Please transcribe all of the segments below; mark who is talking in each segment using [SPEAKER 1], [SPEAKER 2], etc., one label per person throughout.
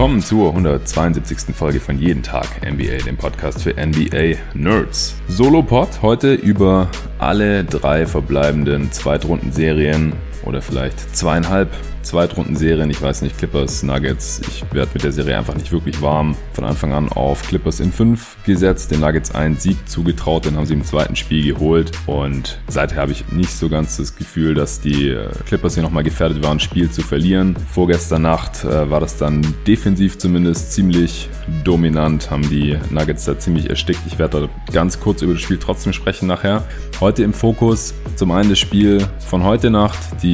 [SPEAKER 1] willkommen zur 172. Folge von Jeden Tag NBA, dem Podcast für NBA Nerds. Solo-Pod heute über alle drei verbleibenden Zweitrunden-Serien oder vielleicht zweieinhalb Zweitrundenserien. Ich weiß nicht, Clippers, Nuggets. Ich werde mit der Serie einfach nicht wirklich warm. Von Anfang an auf Clippers in 5 gesetzt, den Nuggets einen Sieg zugetraut, den haben sie im zweiten Spiel geholt. Und seither habe ich nicht so ganz das Gefühl, dass die äh, Clippers hier nochmal gefährdet waren, Spiel zu verlieren. Vorgestern Nacht äh, war das dann defensiv zumindest ziemlich dominant, haben die Nuggets da ziemlich erstickt. Ich werde da ganz kurz über das Spiel trotzdem sprechen nachher. Heute im Fokus zum einen das Spiel von heute Nacht, die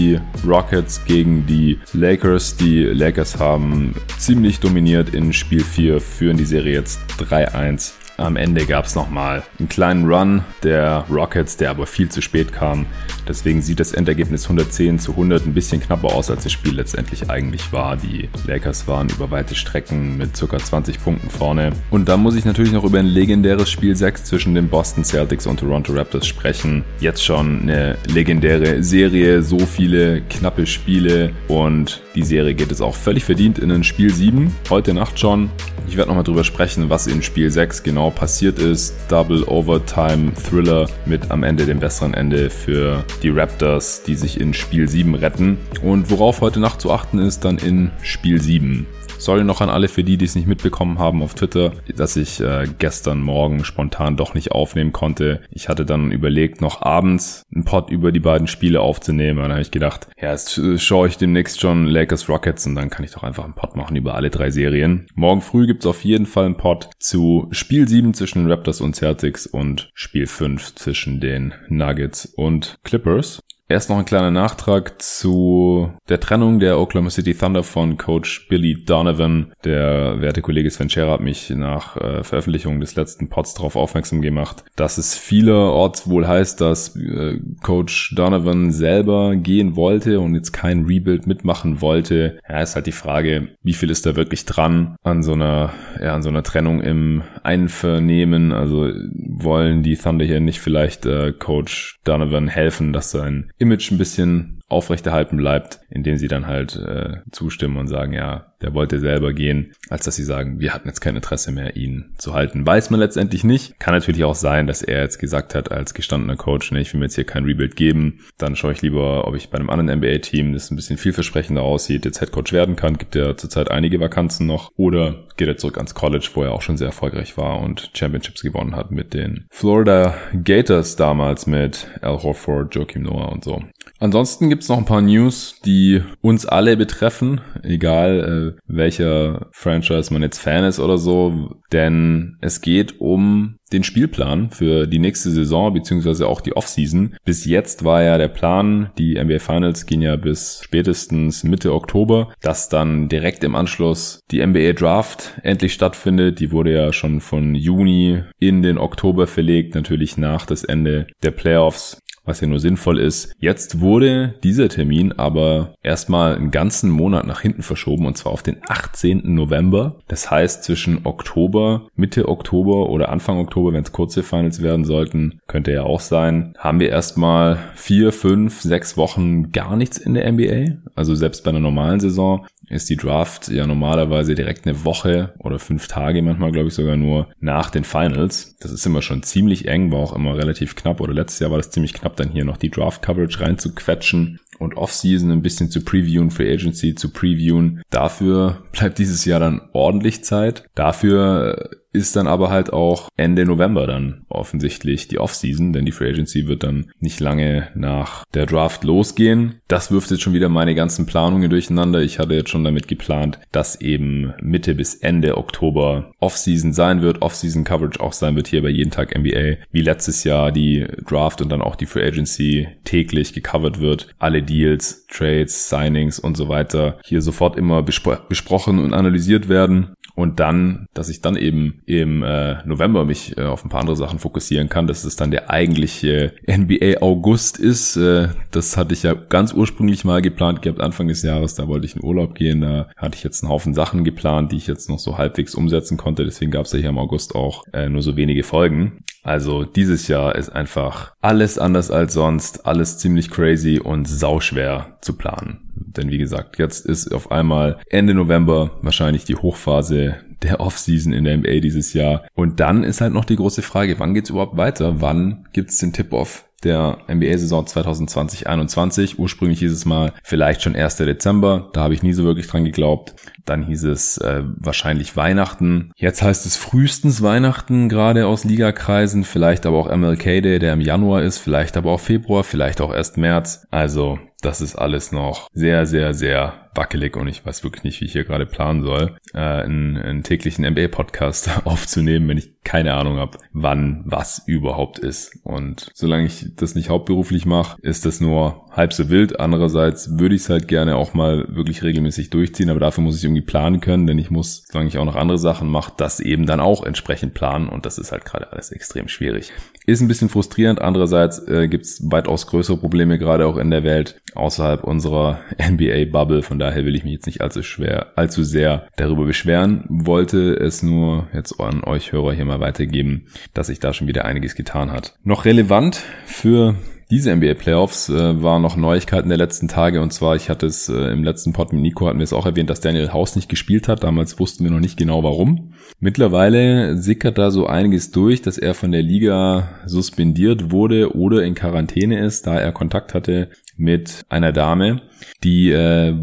[SPEAKER 1] Rockets gegen die die Lakers. Die Lakers haben ziemlich dominiert in Spiel 4, führen die Serie jetzt 3-1 am Ende gab es nochmal einen kleinen Run der Rockets, der aber viel zu spät kam. Deswegen sieht das Endergebnis 110 zu 100 ein bisschen knapper aus, als das Spiel letztendlich eigentlich war. Die Lakers waren über weite Strecken mit ca. 20 Punkten vorne. Und dann muss ich natürlich noch über ein legendäres Spiel 6 zwischen den Boston Celtics und Toronto Raptors sprechen. Jetzt schon eine legendäre Serie, so viele knappe Spiele und die Serie geht es auch völlig verdient in ein Spiel 7. Heute Nacht schon. Ich werde nochmal drüber sprechen, was in Spiel 6 genau passiert ist. Double Overtime Thriller mit am Ende dem besseren Ende für die Raptors, die sich in Spiel 7 retten. Und worauf heute Nacht zu achten ist, dann in Spiel 7. Sorry noch an alle für die, die es nicht mitbekommen haben auf Twitter, dass ich äh, gestern Morgen spontan doch nicht aufnehmen konnte. Ich hatte dann überlegt, noch abends einen Pod über die beiden Spiele aufzunehmen. Und dann habe ich gedacht, ja, jetzt äh, schaue ich demnächst schon Lakers Rockets und dann kann ich doch einfach einen Pod machen über alle drei Serien. Morgen früh gibt's auf jeden Fall einen Pod zu Spiel 7 zwischen Raptors und Celtics und Spiel 5 zwischen den Nuggets und Clippers. Erst noch ein kleiner Nachtrag zu der Trennung der Oklahoma City Thunder von Coach Billy Donovan. Der werte Kollege Sven Scherer hat mich nach äh, Veröffentlichung des letzten Pods darauf aufmerksam gemacht, dass es vielerorts wohl heißt, dass äh, Coach Donovan selber gehen wollte und jetzt kein Rebuild mitmachen wollte. Ja, ist halt die Frage, wie viel ist da wirklich dran an so einer, ja, an so einer Trennung im Einvernehmen? Also wollen die Thunder hier nicht vielleicht äh, Coach Donovan helfen, dass sein Image ein bisschen aufrechterhalten bleibt, indem sie dann halt äh, zustimmen und sagen, ja, der wollte selber gehen, als dass sie sagen, wir hatten jetzt kein Interesse mehr, ihn zu halten. Weiß man letztendlich nicht. Kann natürlich auch sein, dass er jetzt gesagt hat, als gestandener Coach, ne, ich will mir jetzt hier kein Rebuild geben. Dann schaue ich lieber, ob ich bei einem anderen NBA-Team, das ein bisschen vielversprechender aussieht, jetzt Headcoach werden kann. Gibt ja zurzeit einige Vakanzen noch. Oder geht er zurück ans College, wo er auch schon sehr erfolgreich war und Championships gewonnen hat mit den Florida Gators damals mit Al Horford, Joakim Noah und so. Ansonsten gibt's noch ein paar News, die uns alle betreffen, egal äh, welcher Franchise man jetzt Fan ist oder so, denn es geht um den Spielplan für die nächste Saison beziehungsweise auch die Offseason. Bis jetzt war ja der Plan, die NBA Finals gehen ja bis spätestens Mitte Oktober, dass dann direkt im Anschluss die NBA Draft endlich stattfindet. Die wurde ja schon von Juni in den Oktober verlegt, natürlich nach das Ende der Playoffs was ja nur sinnvoll ist. Jetzt wurde dieser Termin aber erstmal einen ganzen Monat nach hinten verschoben und zwar auf den 18. November. Das heißt zwischen Oktober, Mitte Oktober oder Anfang Oktober, wenn es kurze Finals werden sollten, könnte ja auch sein, haben wir erstmal vier, fünf, sechs Wochen gar nichts in der NBA. Also selbst bei einer normalen Saison ist die Draft ja normalerweise direkt eine Woche oder fünf Tage, manchmal glaube ich sogar nur nach den Finals. Das ist immer schon ziemlich eng, war auch immer relativ knapp oder letztes Jahr war das ziemlich knapp, dann hier noch die Draft-Coverage reinzuquetschen und Offseason ein bisschen zu previewen, Free Agency zu previewen. Dafür bleibt dieses Jahr dann ordentlich Zeit. Dafür ist dann aber halt auch Ende November dann offensichtlich die Offseason, denn die Free Agency wird dann nicht lange nach der Draft losgehen. Das wirft jetzt schon wieder meine ganzen Planungen durcheinander. Ich hatte jetzt schon damit geplant, dass eben Mitte bis Ende Oktober Offseason sein wird, Offseason Coverage auch sein wird hier bei jeden Tag NBA, wie letztes Jahr die Draft und dann auch die Free Agency täglich gecovert wird. Alle Deals, Trades, Signings und so weiter hier sofort immer bespro besprochen und analysiert werden und dann, dass ich dann eben im äh, November mich äh, auf ein paar andere Sachen fokussieren kann, dass es dann der eigentliche NBA August ist. Äh, das hatte ich ja ganz ursprünglich mal geplant gehabt, Anfang des Jahres, da wollte ich in Urlaub gehen, da hatte ich jetzt einen Haufen Sachen geplant, die ich jetzt noch so halbwegs umsetzen konnte, deswegen gab es ja hier im August auch äh, nur so wenige Folgen. Also dieses Jahr ist einfach alles anders als sonst, alles ziemlich crazy und sauschwer zu planen. Denn wie gesagt, jetzt ist auf einmal Ende November wahrscheinlich die Hochphase der Offseason in der NBA dieses Jahr. Und dann ist halt noch die große Frage, wann geht's überhaupt weiter? Wann gibt's den Tip-Off der NBA-Saison 2020-21. Ursprünglich hieß es mal vielleicht schon 1. Dezember. Da habe ich nie so wirklich dran geglaubt. Dann hieß es äh, wahrscheinlich Weihnachten. Jetzt heißt es frühestens Weihnachten, gerade aus Ligakreisen. Vielleicht aber auch MLK Day, der im Januar ist. Vielleicht aber auch Februar, vielleicht auch erst März. Also das ist alles noch sehr, sehr, sehr wackelig und ich weiß wirklich nicht, wie ich hier gerade planen soll, äh, einen, einen täglichen NBA-Podcast aufzunehmen, wenn ich keine Ahnung habe, wann was überhaupt ist. Und solange ich das nicht hauptberuflich mache, ist das nur halb so wild. Andererseits würde ich es halt gerne auch mal wirklich regelmäßig durchziehen, aber dafür muss ich irgendwie planen können, denn ich muss, solange ich auch noch andere Sachen mache, das eben dann auch entsprechend planen und das ist halt gerade alles extrem schwierig. Ist ein bisschen frustrierend. Andererseits äh, gibt es weitaus größere Probleme gerade auch in der Welt außerhalb unserer NBA-Bubble. Von daher will ich mich jetzt nicht allzu schwer, allzu sehr darüber beschweren. Wollte es nur jetzt an euch Hörer hier mal weitergeben, dass sich da schon wieder einiges getan hat. Noch relevant für diese NBA Playoffs äh, waren noch Neuigkeiten der letzten Tage und zwar, ich hatte es äh, im letzten Pod mit Nico, hatten wir es auch erwähnt, dass Daniel House nicht gespielt hat. Damals wussten wir noch nicht genau warum. Mittlerweile sickert da so einiges durch, dass er von der Liga suspendiert wurde oder in Quarantäne ist, da er Kontakt hatte mit einer Dame, die äh,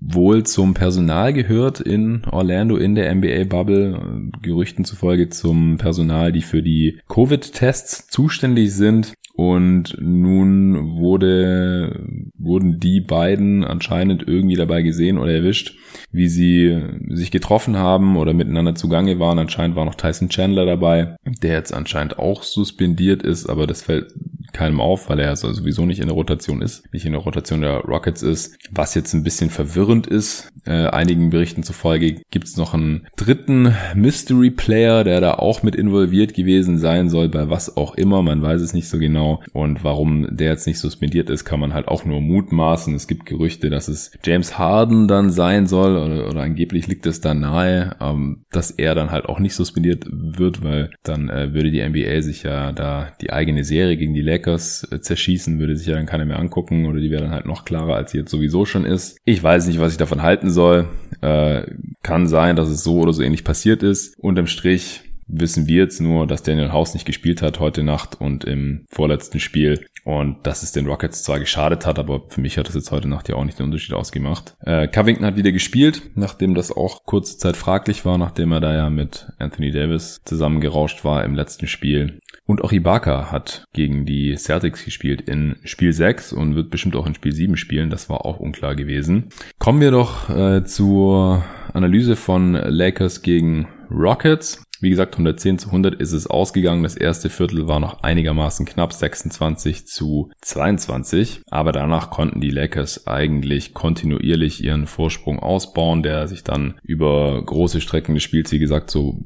[SPEAKER 1] wohl zum Personal gehört in Orlando in der NBA-Bubble, Gerüchten zufolge zum Personal, die für die Covid-Tests zuständig sind. Und nun wurde, wurden die beiden anscheinend irgendwie dabei gesehen oder erwischt, wie sie sich getroffen haben oder miteinander zugange waren. Anscheinend war noch Tyson Chandler dabei, der jetzt anscheinend auch suspendiert ist, aber das fällt keinem auf, weil er also sowieso nicht in der Rotation ist, nicht in der Rotation der Rockets ist. Was jetzt ein bisschen verwirrend ist, äh, einigen Berichten zufolge gibt es noch einen dritten Mystery Player, der da auch mit involviert gewesen sein soll, bei was auch immer, man weiß es nicht so genau. Und warum der jetzt nicht suspendiert ist, kann man halt auch nur mutmaßen. Es gibt Gerüchte, dass es James Harden dann sein soll oder, oder angeblich liegt es da nahe, ähm, dass er dann halt auch nicht suspendiert wird, weil dann äh, würde die NBA sich ja da die eigene Serie gegen die Lakers Lakers äh, zerschießen, würde sich ja dann keiner mehr angucken oder die wäre dann halt noch klarer, als sie jetzt sowieso schon ist. Ich weiß nicht, was ich davon halten soll. Äh, kann sein, dass es so oder so ähnlich passiert ist. Unterm Strich wissen wir jetzt nur, dass Daniel House nicht gespielt hat heute Nacht und im vorletzten Spiel und dass es den Rockets zwar geschadet hat, aber für mich hat es jetzt heute Nacht ja auch nicht den Unterschied ausgemacht. Äh, Covington hat wieder gespielt, nachdem das auch kurze Zeit fraglich war, nachdem er da ja mit Anthony Davis zusammengerauscht war im letzten Spiel. Und auch Ibaka hat gegen die Celtics gespielt in Spiel 6 und wird bestimmt auch in Spiel 7 spielen. Das war auch unklar gewesen. Kommen wir doch äh, zur Analyse von Lakers gegen Rockets. Wie gesagt, 110 zu 100 ist es ausgegangen. Das erste Viertel war noch einigermaßen knapp, 26 zu 22. Aber danach konnten die Lakers eigentlich kontinuierlich ihren Vorsprung ausbauen, der sich dann über große Strecken des Spiels, wie gesagt, so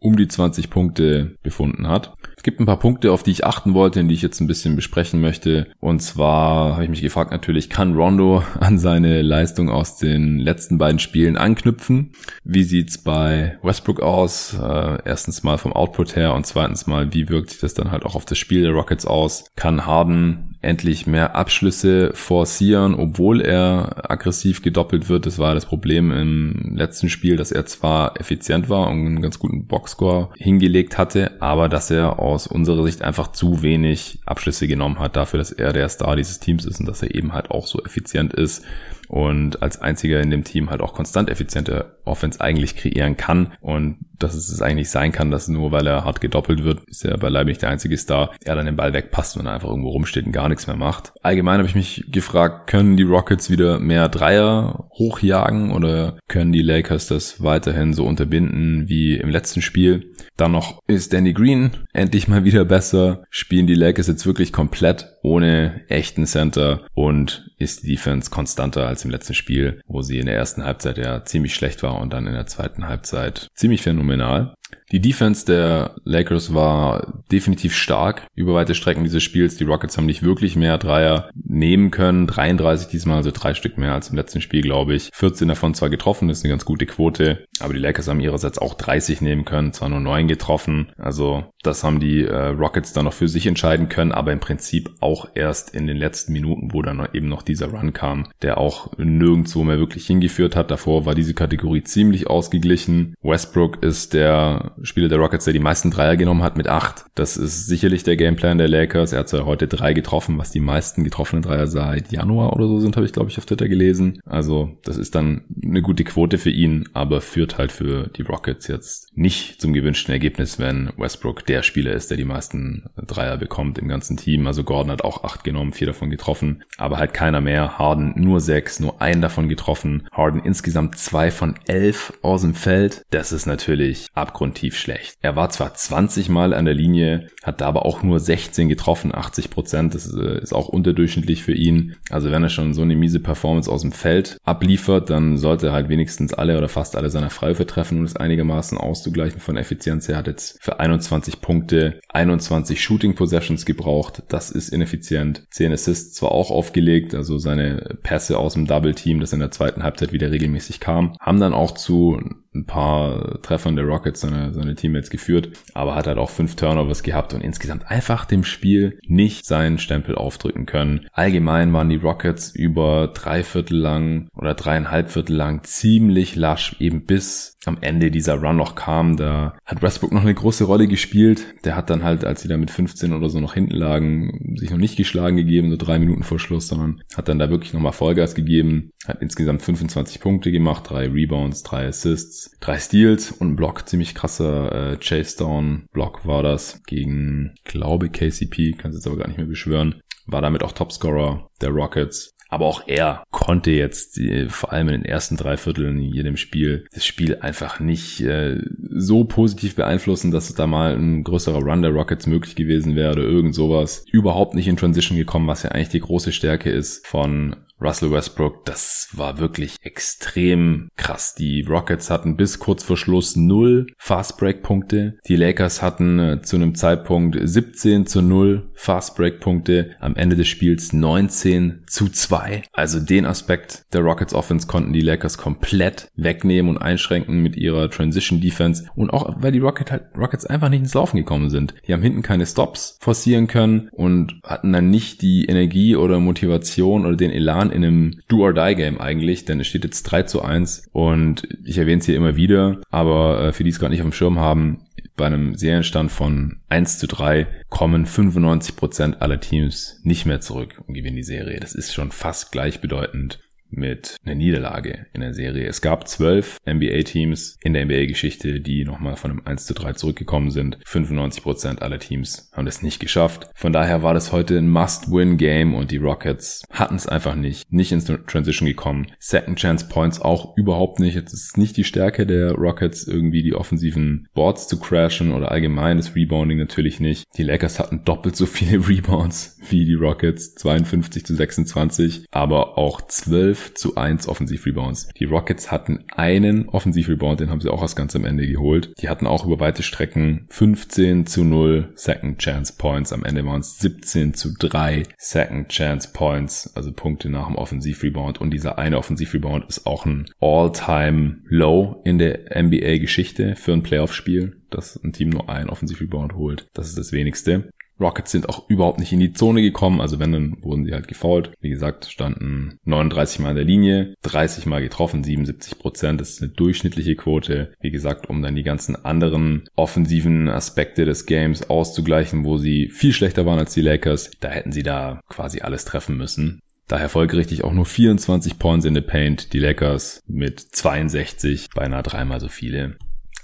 [SPEAKER 1] um die 20 Punkte befunden hat. Es gibt ein paar Punkte, auf die ich achten wollte, die ich jetzt ein bisschen besprechen möchte. Und zwar habe ich mich gefragt, natürlich kann Rondo an seine Leistung aus den letzten beiden Spielen anknüpfen. Wie sieht's bei Westbrook aus? Äh, erstens mal vom Output her und zweitens mal, wie wirkt sich das dann halt auch auf das Spiel der Rockets aus? Kann Harden endlich mehr Abschlüsse forcieren, obwohl er aggressiv gedoppelt wird. Das war das Problem im letzten Spiel, dass er zwar effizient war und einen ganz guten Boxscore hingelegt hatte, aber dass er aus unserer Sicht einfach zu wenig Abschlüsse genommen hat dafür, dass er der Star dieses Teams ist und dass er eben halt auch so effizient ist und als einziger in dem Team halt auch konstant effiziente Offense eigentlich kreieren kann und dass es eigentlich sein kann, dass nur weil er hart gedoppelt wird, ist er beileibe nicht der einzige Star, er dann den Ball wegpasst und einfach irgendwo rumsteht und gar nichts mehr macht. Allgemein habe ich mich gefragt, können die Rockets wieder mehr Dreier hochjagen oder können die Lakers das weiterhin so unterbinden wie im letzten Spiel? Dann noch ist Danny Green endlich mal wieder besser, spielen die Lakers jetzt wirklich komplett ohne echten Center und ist die Defense konstanter als im letzten Spiel, wo sie in der ersten Halbzeit ja ziemlich schlecht war und dann in der zweiten Halbzeit ziemlich phänomenal. Die Defense der Lakers war definitiv stark über weite Strecken dieses Spiels. Die Rockets haben nicht wirklich mehr Dreier nehmen können. 33 diesmal, also drei Stück mehr als im letzten Spiel, glaube ich. 14 davon zwar getroffen, ist eine ganz gute Quote. Aber die Lakers haben ihrerseits auch 30 nehmen können, zwar nur 9 getroffen. Also das haben die äh, Rockets dann noch für sich entscheiden können, aber im Prinzip auch erst in den letzten Minuten, wo dann eben noch dieser Run kam, der auch nirgendwo mehr wirklich hingeführt hat. Davor war diese Kategorie ziemlich ausgeglichen. Westbrook ist der Spieler der Rockets, der die meisten Dreier genommen hat mit 8. Das ist sicherlich der Gameplan der Lakers. Er hat zwar heute drei getroffen, was die meisten getroffenen Dreier seit Januar oder so sind, habe ich glaube ich auf Twitter gelesen. Also das ist dann eine gute Quote für ihn, aber führt halt für die Rockets jetzt nicht zum gewünschten Ergebnis, wenn Westbrook der Spieler ist, der die meisten Dreier bekommt im ganzen Team. Also Gordon hat auch acht genommen, vier davon getroffen, aber halt keiner mehr. Harden nur sechs, nur einen davon getroffen. Harden insgesamt zwei von elf aus dem Feld. Das ist natürlich abgrundtief schlecht. Er war zwar 20 Mal an der Linie, hat da aber auch nur 16 getroffen, 80 Prozent. Das äh, ist auch unterdurchschnittlich für ihn. Also wenn er schon so eine miese Performance aus dem Feld abliefert, dann sollte er halt wenigstens alle oder fast alle seiner Freiwürfe treffen, um es einigermaßen auszugleichen von Effizienz. Er hat jetzt für 21 Punkte 21 Shooting Possessions gebraucht. Das ist ineffizient. 10 Assists zwar auch aufgelegt, also seine Pässe aus dem Double Team, das in der zweiten Halbzeit wieder regelmäßig kam, haben dann auch zu ein paar Treffern der Rockets seine, seine Teammates geführt, aber hat halt auch fünf Turnovers gehabt und insgesamt einfach dem Spiel nicht seinen Stempel aufdrücken können. Allgemein waren die Rockets über drei Viertel lang oder dreieinhalb Viertel lang ziemlich lasch, eben bis am Ende dieser Run noch kam. Da hat Westbrook noch eine große Rolle gespielt. Der hat dann halt, als sie da mit 15 oder so noch hinten lagen, sich noch nicht geschlagen gegeben, so drei Minuten vor Schluss, sondern hat dann da wirklich nochmal Vollgas gegeben. Hat insgesamt 25 Punkte gemacht, drei Rebounds, drei Assists, drei Steals und ein Block. Ziemlich krasser äh, Chase Down Block war das gegen, glaube KCP, kann es jetzt aber gar nicht mehr beschwören. War damit auch Topscorer der Rockets. Aber auch er konnte jetzt äh, vor allem in den ersten drei Vierteln in jedem Spiel das Spiel einfach nicht äh, so positiv beeinflussen, dass da mal ein größerer Run der Rockets möglich gewesen wäre oder irgend sowas. Überhaupt nicht in Transition gekommen, was ja eigentlich die große Stärke ist von Russell Westbrook, das war wirklich extrem krass. Die Rockets hatten bis kurz vor Schluss null Fast Break Punkte. Die Lakers hatten äh, zu einem Zeitpunkt 17 zu 0 Fast Break Punkte. Am Ende des Spiels 19 zu 2. Also den Aspekt der Rockets Offense konnten die Lakers komplett wegnehmen und einschränken mit ihrer Transition Defense. Und auch weil die Rocket halt, Rockets einfach nicht ins Laufen gekommen sind. Die haben hinten keine Stops forcieren können und hatten dann nicht die Energie oder Motivation oder den Elan Jahren in einem Do-or-Die-Game eigentlich, denn es steht jetzt 3 zu 1 und ich erwähne es hier immer wieder, aber äh, für die es gerade nicht auf dem Schirm haben, bei einem Serienstand von 1 zu 3 kommen 95% aller Teams nicht mehr zurück und gewinnen die Serie. Das ist schon fast gleichbedeutend mit einer Niederlage in der Serie. Es gab zwölf NBA-Teams in der NBA-Geschichte, die nochmal von einem 1 zu 3 zurückgekommen sind. 95% aller Teams haben das nicht geschafft. Von daher war das heute ein Must-Win-Game und die Rockets hatten es einfach nicht. Nicht ins Transition gekommen. Second Chance Points auch überhaupt nicht. Es ist nicht die Stärke der Rockets, irgendwie die offensiven Boards zu crashen oder allgemein das Rebounding natürlich nicht. Die Lakers hatten doppelt so viele Rebounds wie die Rockets. 52 zu 26, aber auch 12 12 zu 1 Offensiv-Rebounds. Die Rockets hatten einen Offensiv-Rebound, den haben sie auch erst ganz am Ende geholt. Die hatten auch über weite Strecken 15 zu 0 Second Chance Points. Am Ende waren es 17 zu 3 Second Chance Points, also Punkte nach dem Offensiv-Rebound. Und dieser eine Offensiv-Rebound ist auch ein All-Time Low in der NBA-Geschichte für ein Playoff-Spiel dass ein Team nur einen Offensiv-Rebound holt. Das ist das wenigste. Rockets sind auch überhaupt nicht in die Zone gekommen, also wenn, dann wurden sie halt gefault. Wie gesagt, standen 39 Mal in der Linie, 30 Mal getroffen, 77 Prozent. Das ist eine durchschnittliche Quote. Wie gesagt, um dann die ganzen anderen offensiven Aspekte des Games auszugleichen, wo sie viel schlechter waren als die Lakers, da hätten sie da quasi alles treffen müssen. Daher folgerichtig auch nur 24 Points in the Paint, die Lakers mit 62, beinahe dreimal so viele.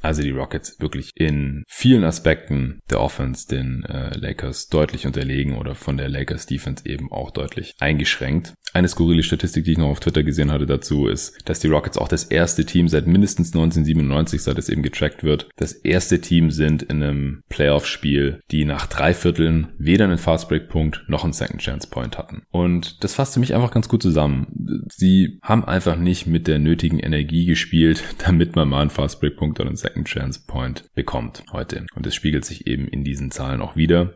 [SPEAKER 1] Also die Rockets wirklich in vielen Aspekten der Offense den äh, Lakers deutlich unterlegen oder von der Lakers Defense eben auch deutlich eingeschränkt. Eine skurrile Statistik, die ich noch auf Twitter gesehen hatte dazu, ist, dass die Rockets auch das erste Team seit mindestens 1997, seit es eben getrackt wird, das erste Team sind in einem Playoff-Spiel, die nach drei Vierteln weder einen Fastbreak-Punkt noch einen Second Chance Point hatten. Und das fasste mich einfach ganz gut zusammen. Sie haben einfach nicht mit der nötigen Energie gespielt, damit man mal einen Fastbreak-Punkt oder einen Second Second Chance Point bekommt heute. Und es spiegelt sich eben in diesen Zahlen auch wieder.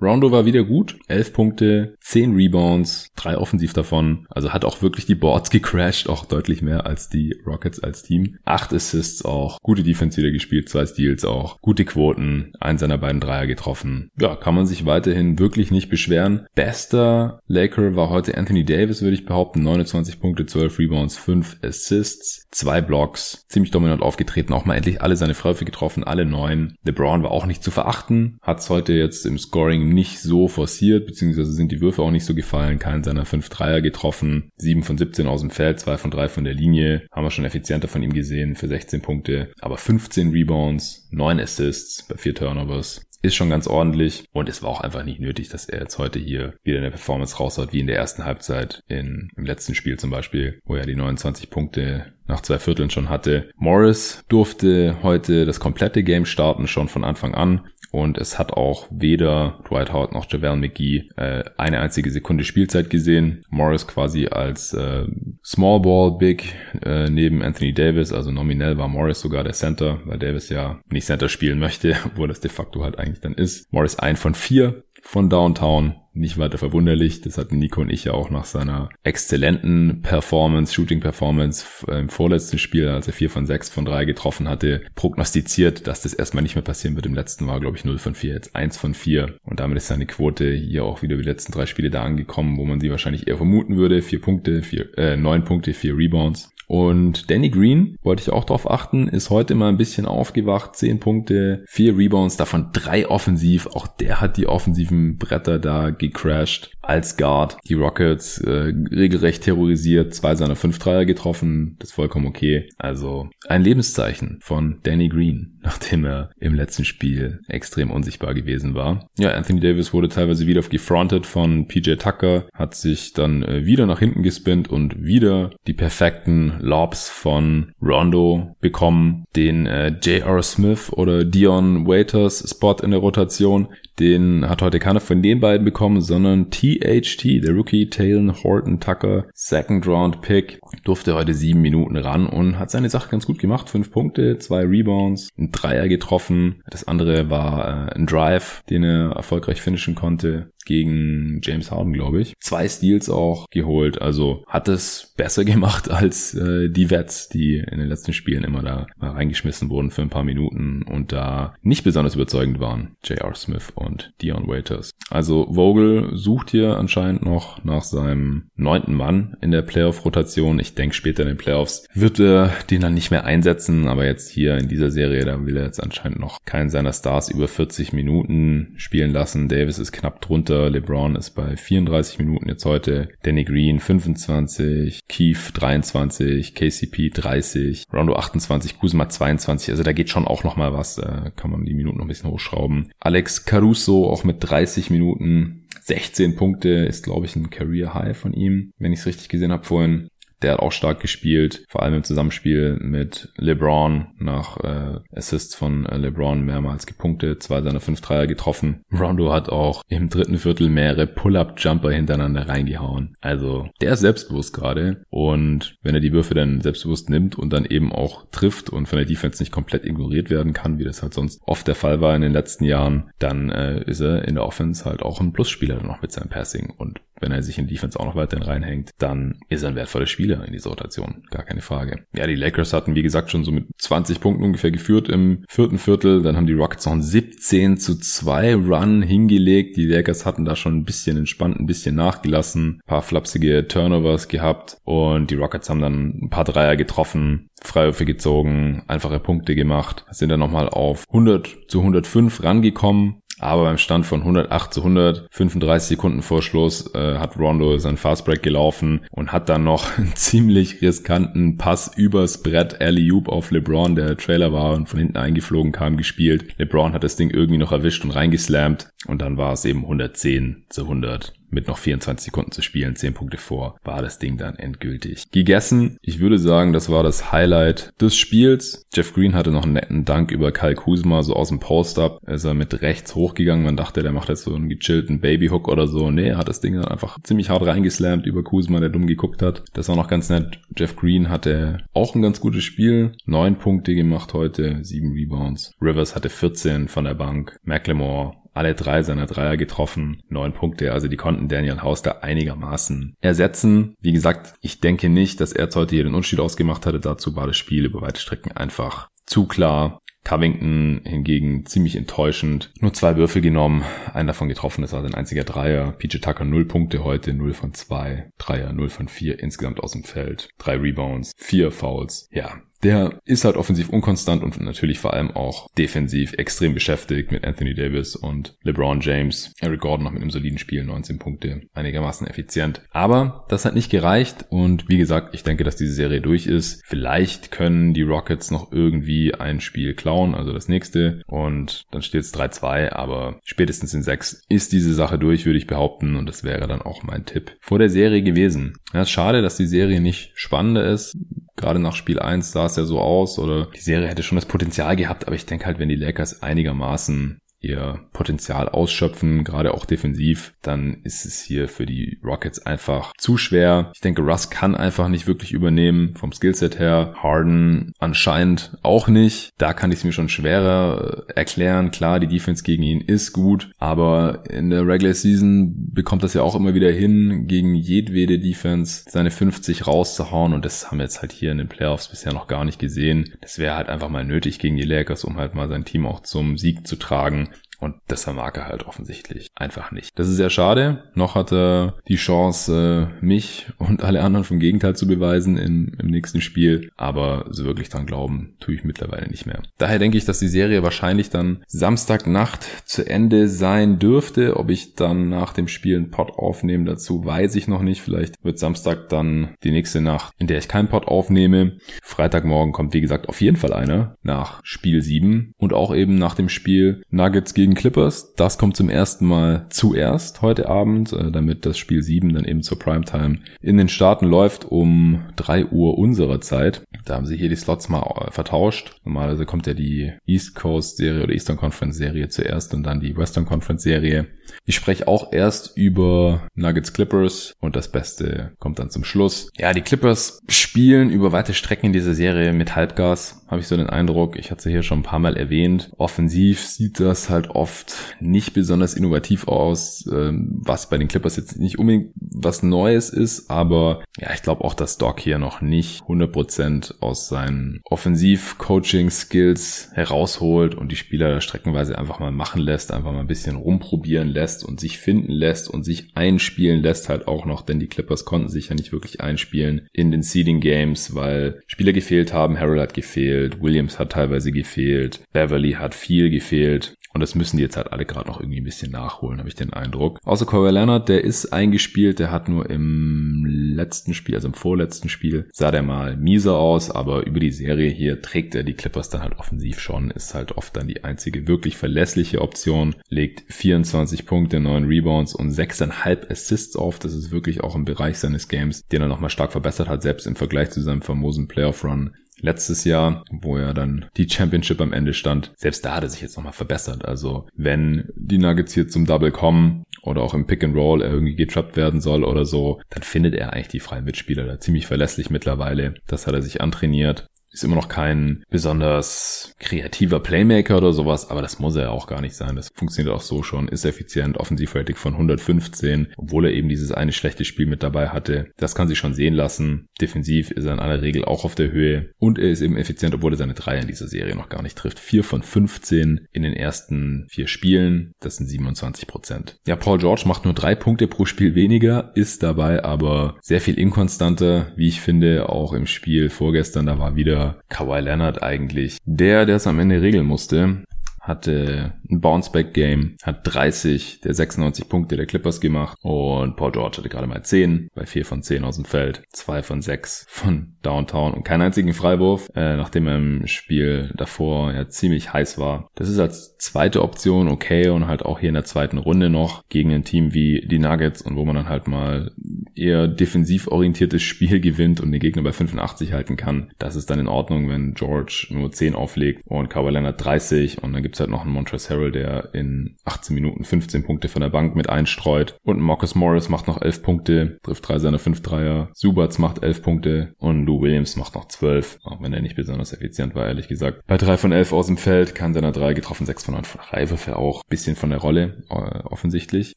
[SPEAKER 1] Rondo war wieder gut. 11 Punkte, 10 Rebounds, drei offensiv davon. Also hat auch wirklich die Boards gecrashed, auch deutlich mehr als die Rockets als Team. Acht Assists auch, gute Defense wieder gespielt, zwei Steals auch, gute Quoten, einen seiner beiden Dreier getroffen. Ja, kann man sich weiterhin wirklich nicht beschweren. Bester Laker war heute Anthony Davis, würde ich behaupten. 29 Punkte, 12 Rebounds, 5 Assists, zwei Blocks. Ziemlich dominant aufgetreten, auch mal endlich alle seine Freiwürfe getroffen, alle neun. LeBron war auch nicht zu verachten, hat es heute jetzt im Scoring nicht so forciert, beziehungsweise sind die Würfe auch nicht so gefallen. Keinen seiner fünf Dreier getroffen. Sieben von 17 aus dem Feld, zwei von drei von der Linie. Haben wir schon effizienter von ihm gesehen für 16 Punkte. Aber 15 Rebounds, 9 Assists bei vier Turnovers ist schon ganz ordentlich und es war auch einfach nicht nötig, dass er jetzt heute hier wieder eine Performance raushaut, wie in der ersten Halbzeit in, im letzten Spiel zum Beispiel, wo er die 29 Punkte nach zwei Vierteln schon hatte. Morris durfte heute das komplette Game starten, schon von Anfang an. Und es hat auch weder Dwight Howard noch JaVale McGee äh, eine einzige Sekunde Spielzeit gesehen. Morris quasi als äh, Small Ball Big äh, neben Anthony Davis, also nominell war Morris sogar der Center, weil Davis ja nicht Center spielen möchte, obwohl das de facto halt eigentlich dann ist. Morris ein von vier von Downtown. Nicht weiter verwunderlich. Das hatten Nico und ich ja auch nach seiner exzellenten Performance, Shooting-Performance im vorletzten Spiel, als er vier von sechs von drei getroffen hatte, prognostiziert, dass das erstmal nicht mehr passieren wird. Im letzten war, glaube ich, 0 von 4, jetzt 1 von 4. Und damit ist seine Quote hier auch wieder die letzten drei Spiele da angekommen, wo man sie wahrscheinlich eher vermuten würde. Vier Punkte, vier, äh, neun Punkte, vier Rebounds. Und Danny Green, wollte ich auch darauf achten, ist heute mal ein bisschen aufgewacht. Zehn Punkte, vier Rebounds, davon drei offensiv. Auch der hat die offensiven Bretter da gecrashed als Guard. Die Rockets äh, regelrecht terrorisiert, zwei seiner fünf Dreier getroffen. Das ist vollkommen okay. Also ein Lebenszeichen von Danny Green, nachdem er im letzten Spiel extrem unsichtbar gewesen war. Ja, Anthony Davis wurde teilweise wieder gefrontet von PJ Tucker, hat sich dann äh, wieder nach hinten gespinnt und wieder die perfekten Lobs von Rondo bekommen, den äh, J.R. Smith oder Dion Waiters Spot in der Rotation, den hat heute keiner von den beiden bekommen, sondern THT, der Rookie Talon Horton Tucker, Second Round Pick, durfte heute sieben Minuten ran und hat seine Sache ganz gut gemacht. Fünf Punkte, zwei Rebounds, ein Dreier getroffen. Das andere war äh, ein Drive, den er erfolgreich finishen konnte gegen James Harden, glaube ich. Zwei Steals auch geholt. Also hat es besser gemacht als äh, die Wets, die in den letzten Spielen immer da mal reingeschmissen wurden für ein paar Minuten und da nicht besonders überzeugend waren. J.R. Smith und Dion Waiters. Also Vogel sucht hier anscheinend noch nach seinem neunten Mann in der Playoff-Rotation. Ich denke, später in den Playoffs wird er den dann nicht mehr einsetzen, aber jetzt hier in dieser Serie, da will er jetzt anscheinend noch keinen seiner Stars über 40 Minuten spielen lassen. Davis ist knapp drunter, LeBron ist bei 34 Minuten jetzt heute, Danny Green 25, Keith 23, KCP 30, Rondo 28, Kuzma 22. Also da geht schon auch noch mal was, kann man die Minuten noch ein bisschen hochschrauben. Alex Caruso auch mit 30 Minuten 16 Punkte ist, glaube ich, ein Career High von ihm, wenn ich es richtig gesehen habe vorhin. Der hat auch stark gespielt, vor allem im Zusammenspiel mit LeBron nach äh, Assists von äh, LeBron mehrmals gepunktet, zwei seiner fünf Dreier getroffen. Rondo hat auch im dritten Viertel mehrere Pull-Up-Jumper hintereinander reingehauen. Also der ist selbstbewusst gerade und wenn er die Würfe dann selbstbewusst nimmt und dann eben auch trifft und von der Defense nicht komplett ignoriert werden kann, wie das halt sonst oft der Fall war in den letzten Jahren, dann äh, ist er in der Offense halt auch ein Plusspieler noch mit seinem Passing und wenn er sich in Defense auch noch weiterhin reinhängt, dann ist er ein wertvoller Spieler in dieser Rotation. Gar keine Frage. Ja, die Lakers hatten, wie gesagt, schon so mit 20 Punkten ungefähr geführt im vierten Viertel. Dann haben die Rockets noch einen 17 zu 2 Run hingelegt. Die Lakers hatten da schon ein bisschen entspannt, ein bisschen nachgelassen, ein paar flapsige Turnovers gehabt und die Rockets haben dann ein paar Dreier getroffen, Freiwürfe gezogen, einfache Punkte gemacht, sind dann nochmal auf 100 zu 105 rangekommen aber beim Stand von 108 zu 135 Sekunden vor Schluss äh, hat Rondo seinen Fastbreak gelaufen und hat dann noch einen ziemlich riskanten Pass übers Brett Alley Oop auf LeBron, der Trailer war und von hinten eingeflogen kam, gespielt. LeBron hat das Ding irgendwie noch erwischt und reingeslammt und dann war es eben 110 zu 100 mit noch 24 Sekunden zu spielen, 10 Punkte vor, war das Ding dann endgültig gegessen. Ich würde sagen, das war das Highlight des Spiels. Jeff Green hatte noch einen netten Dank über Kyle Kuzma, so aus dem Post-Up. Ist er mit rechts hochgegangen. Man dachte, der macht jetzt so einen gechillten Babyhook oder so. Nee, er hat das Ding dann einfach ziemlich hart reingeslammt über Kuzma, der dumm geguckt hat. Das war noch ganz nett. Jeff Green hatte auch ein ganz gutes Spiel. Neun Punkte gemacht heute, sieben Rebounds. Rivers hatte 14 von der Bank. McLemore alle drei seiner Dreier getroffen, neun Punkte, also die konnten Daniel House da einigermaßen ersetzen. Wie gesagt, ich denke nicht, dass er heute hier den Unterschied ausgemacht hatte, dazu war das Spiel über weite Strecken einfach zu klar. Covington hingegen ziemlich enttäuschend. Nur zwei Würfel genommen, einen davon getroffen, das war sein einziger Dreier. PJ Tucker 0 Punkte heute, 0 von 2. Dreier 0 von 4 insgesamt aus dem Feld. Drei Rebounds, vier Fouls. Ja, der ist halt offensiv unkonstant und natürlich vor allem auch defensiv extrem beschäftigt mit Anthony Davis und LeBron James. Eric Gordon noch mit einem soliden Spiel, 19 Punkte, einigermaßen effizient. Aber das hat nicht gereicht und wie gesagt, ich denke, dass diese Serie durch ist. Vielleicht können die Rockets noch irgendwie ein Spiel klauen, also das nächste und dann steht es 3-2, aber spätestens in 6 ist diese Sache durch, würde ich behaupten und das wäre dann auch mein Tipp vor der Serie gewesen. Ja, ist schade, dass die Serie nicht spannender ist. Gerade nach Spiel 1 sah es ja so aus oder die Serie hätte schon das Potenzial gehabt, aber ich denke halt, wenn die Lakers einigermaßen ihr Potenzial ausschöpfen, gerade auch defensiv, dann ist es hier für die Rockets einfach zu schwer. Ich denke, Russ kann einfach nicht wirklich übernehmen vom Skillset her. Harden anscheinend auch nicht. Da kann ich es mir schon schwerer äh, erklären. Klar, die Defense gegen ihn ist gut, aber in der Regular Season bekommt das ja auch immer wieder hin, gegen jedwede Defense seine 50 rauszuhauen und das haben wir jetzt halt hier in den Playoffs bisher noch gar nicht gesehen. Das wäre halt einfach mal nötig gegen die Lakers, um halt mal sein Team auch zum Sieg zu tragen. Und das vermag er halt offensichtlich einfach nicht. Das ist sehr schade. Noch hat er die Chance, äh, mich und alle anderen vom Gegenteil zu beweisen im, im nächsten Spiel. Aber so wirklich dran glauben, tue ich mittlerweile nicht mehr. Daher denke ich, dass die Serie wahrscheinlich dann Samstagnacht zu Ende sein dürfte. Ob ich dann nach dem Spiel einen Pod aufnehme dazu, weiß ich noch nicht. Vielleicht wird Samstag dann die nächste Nacht, in der ich keinen Pod aufnehme. Freitagmorgen kommt, wie gesagt, auf jeden Fall einer nach Spiel 7 und auch eben nach dem Spiel Nuggets gegen gegen Clippers. Das kommt zum ersten Mal zuerst heute Abend, äh, damit das Spiel 7 dann eben zur Primetime in den Staaten läuft um 3 Uhr unserer Zeit. Da haben sie hier die Slots mal äh, vertauscht. Normalerweise kommt ja die East Coast Serie oder Eastern Conference Serie zuerst und dann die Western Conference Serie. Ich spreche auch erst über Nuggets Clippers und das Beste kommt dann zum Schluss. Ja, die Clippers spielen über weite Strecken in dieser Serie mit Halbgas, habe ich so den Eindruck. Ich hatte hier schon ein paar Mal erwähnt. Offensiv sieht das halt oft nicht besonders innovativ aus, ähm, was bei den Clippers jetzt nicht unbedingt was Neues ist, aber ja, ich glaube auch, dass Doc hier noch nicht 100% aus seinen Offensiv-Coaching-Skills herausholt und die Spieler streckenweise einfach mal machen lässt, einfach mal ein bisschen rumprobieren lässt und sich finden lässt und sich einspielen lässt halt auch noch, denn die Clippers konnten sich ja nicht wirklich einspielen in den Seeding Games, weil Spieler gefehlt haben, Harold hat gefehlt, Williams hat teilweise gefehlt, Beverly hat viel gefehlt und das müssen die jetzt halt alle gerade noch irgendwie ein bisschen nachholen, habe ich den Eindruck. Außer Kawhi Leonard, der ist eingespielt, der hat nur im letzten Spiel, also im vorletzten Spiel, sah der mal mieser aus, aber über die Serie hier trägt er die Clippers dann halt offensiv schon, ist halt oft dann die einzige wirklich verlässliche Option, legt 24 Punkte, 9 Rebounds und 6,5 Assists auf. Das ist wirklich auch im Bereich seines Games, den er nochmal stark verbessert hat, selbst im Vergleich zu seinem famosen Playoff-Run letztes Jahr, wo er dann die Championship am Ende stand. Selbst da hat er sich jetzt nochmal verbessert. Also wenn die Nuggets hier zum Double kommen oder auch im Pick and Roll irgendwie getrappt werden soll oder so, dann findet er eigentlich die freien Mitspieler da ziemlich verlässlich mittlerweile. Das hat er sich antrainiert. Ist immer noch kein besonders kreativer Playmaker oder sowas, aber das muss er auch gar nicht sein. Das funktioniert auch so schon, ist effizient, Offensivrating von 115, obwohl er eben dieses eine schlechte Spiel mit dabei hatte. Das kann sich schon sehen lassen. Defensiv ist er in aller Regel auch auf der Höhe und er ist eben effizient, obwohl er seine Dreier in dieser Serie noch gar nicht trifft. 4 von 15 in den ersten vier Spielen, das sind 27 Prozent. Ja, Paul George macht nur drei Punkte pro Spiel weniger, ist dabei aber sehr viel inkonstanter, wie ich finde, auch im Spiel vorgestern, da war wieder Kawhi Leonard eigentlich der, der es am Ende regeln musste hatte ein Bounceback-Game, hat 30 der 96 Punkte der Clippers gemacht und Paul George hatte gerade mal 10 bei 4 von 10 aus dem Feld, 2 von 6 von Downtown und keinen einzigen Freiwurf, äh, nachdem er im Spiel davor ja ziemlich heiß war. Das ist als zweite Option okay und halt auch hier in der zweiten Runde noch gegen ein Team wie die Nuggets und wo man dann halt mal eher defensiv orientiertes Spiel gewinnt und den Gegner bei 85 halten kann. Das ist dann in Ordnung, wenn George nur 10 auflegt und Kawhi Leonard 30 und dann gibt's halt noch einen Montrezl Harrell, der in 18 Minuten 15 Punkte von der Bank mit einstreut und Marcus Morris macht noch 11 Punkte, trifft drei seiner 5 Dreier, Subats macht 11 Punkte und Lou Williams macht noch 12, auch wenn er nicht besonders effizient war, ehrlich gesagt. Bei 3 von 11 aus dem Feld, kann seiner 3 getroffen, 6 von 9 von Freiwürfe auch, bisschen von der Rolle, äh, offensichtlich.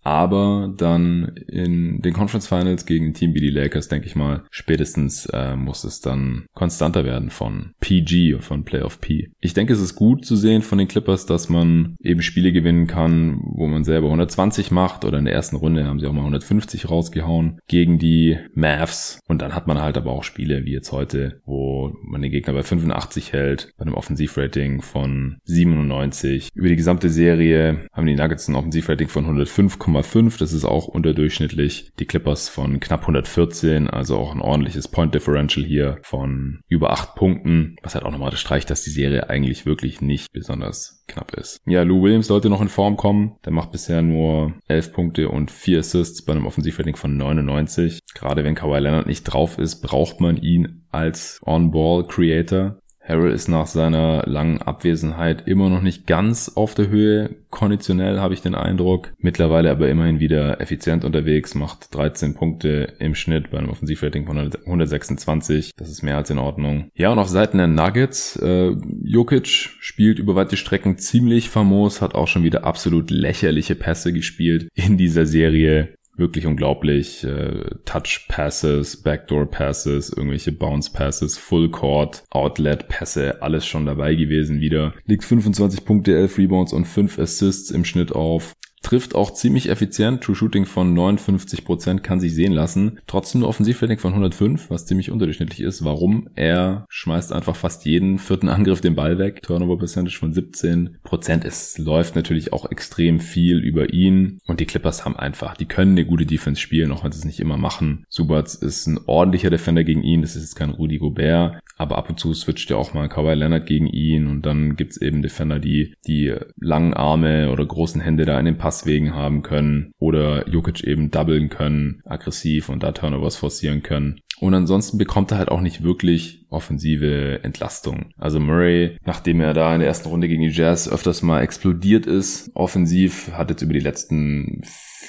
[SPEAKER 1] Aber dann in den Conference Finals gegen ein Team wie die Lakers, denke ich mal, spätestens äh, muss es dann konstanter werden von PG, von Playoff P. Ich denke, es ist gut zu sehen von den Clippers, dass man eben Spiele gewinnen kann, wo man selber 120 macht oder in der ersten Runde haben sie auch mal 150 rausgehauen gegen die Mavs und dann hat man halt aber auch Spiele wie jetzt heute, wo man den Gegner bei 85 hält, bei einem Offensivrating von 97. Über die gesamte Serie haben die Nuggets ein Offensivrating von 105,5, das ist auch unterdurchschnittlich. Die Clippers von knapp 114, also auch ein ordentliches Point Differential hier von über 8 Punkten, was halt auch nochmal das streicht, dass die Serie eigentlich wirklich nicht besonders knapp ist. Ja, Lou Williams sollte noch in Form kommen. Der macht bisher nur 11 Punkte und 4 Assists bei einem Offensivrating von 99. Gerade wenn Kawhi Leonard nicht drauf ist, braucht man ihn als On-Ball-Creator. Harrell ist nach seiner langen Abwesenheit immer noch nicht ganz auf der Höhe. Konditionell habe ich den Eindruck. Mittlerweile aber immerhin wieder effizient unterwegs, macht 13 Punkte im Schnitt bei einem Offensivrating von 126. Das ist mehr als in Ordnung. Ja, und auf Seiten der Nuggets, äh, Jokic spielt über weite Strecken ziemlich famos, hat auch schon wieder absolut lächerliche Pässe gespielt in dieser Serie wirklich unglaublich. Äh, Touch Passes, Backdoor Passes, irgendwelche Bounce Passes, Full Court, Outlet Pässe, alles schon dabei gewesen wieder. Liegt 25 Punkte, 11 Rebounds und 5 Assists im Schnitt auf trifft auch ziemlich effizient. True Shooting von 59% kann sich sehen lassen. Trotzdem eine Offensivrating von 105, was ziemlich unterdurchschnittlich ist. Warum? Er schmeißt einfach fast jeden vierten Angriff den Ball weg. Turnover Percentage von 17%. Es läuft natürlich auch extrem viel über ihn. Und die Clippers haben einfach, die können eine gute Defense spielen, auch wenn sie es nicht immer machen. Subats ist ein ordentlicher Defender gegen ihn. Das ist jetzt kein Rudy Gobert. Aber ab und zu switcht ja auch mal Kawhi Leonard gegen ihn. Und dann gibt's eben Defender, die die langen Arme oder großen Hände da in den Pass Passwegen haben können oder Jokic eben doublen können, aggressiv und da Turnovers forcieren können. Und ansonsten bekommt er halt auch nicht wirklich offensive Entlastung. Also Murray, nachdem er da in der ersten Runde gegen die Jazz öfters mal explodiert ist, offensiv hat jetzt über die letzten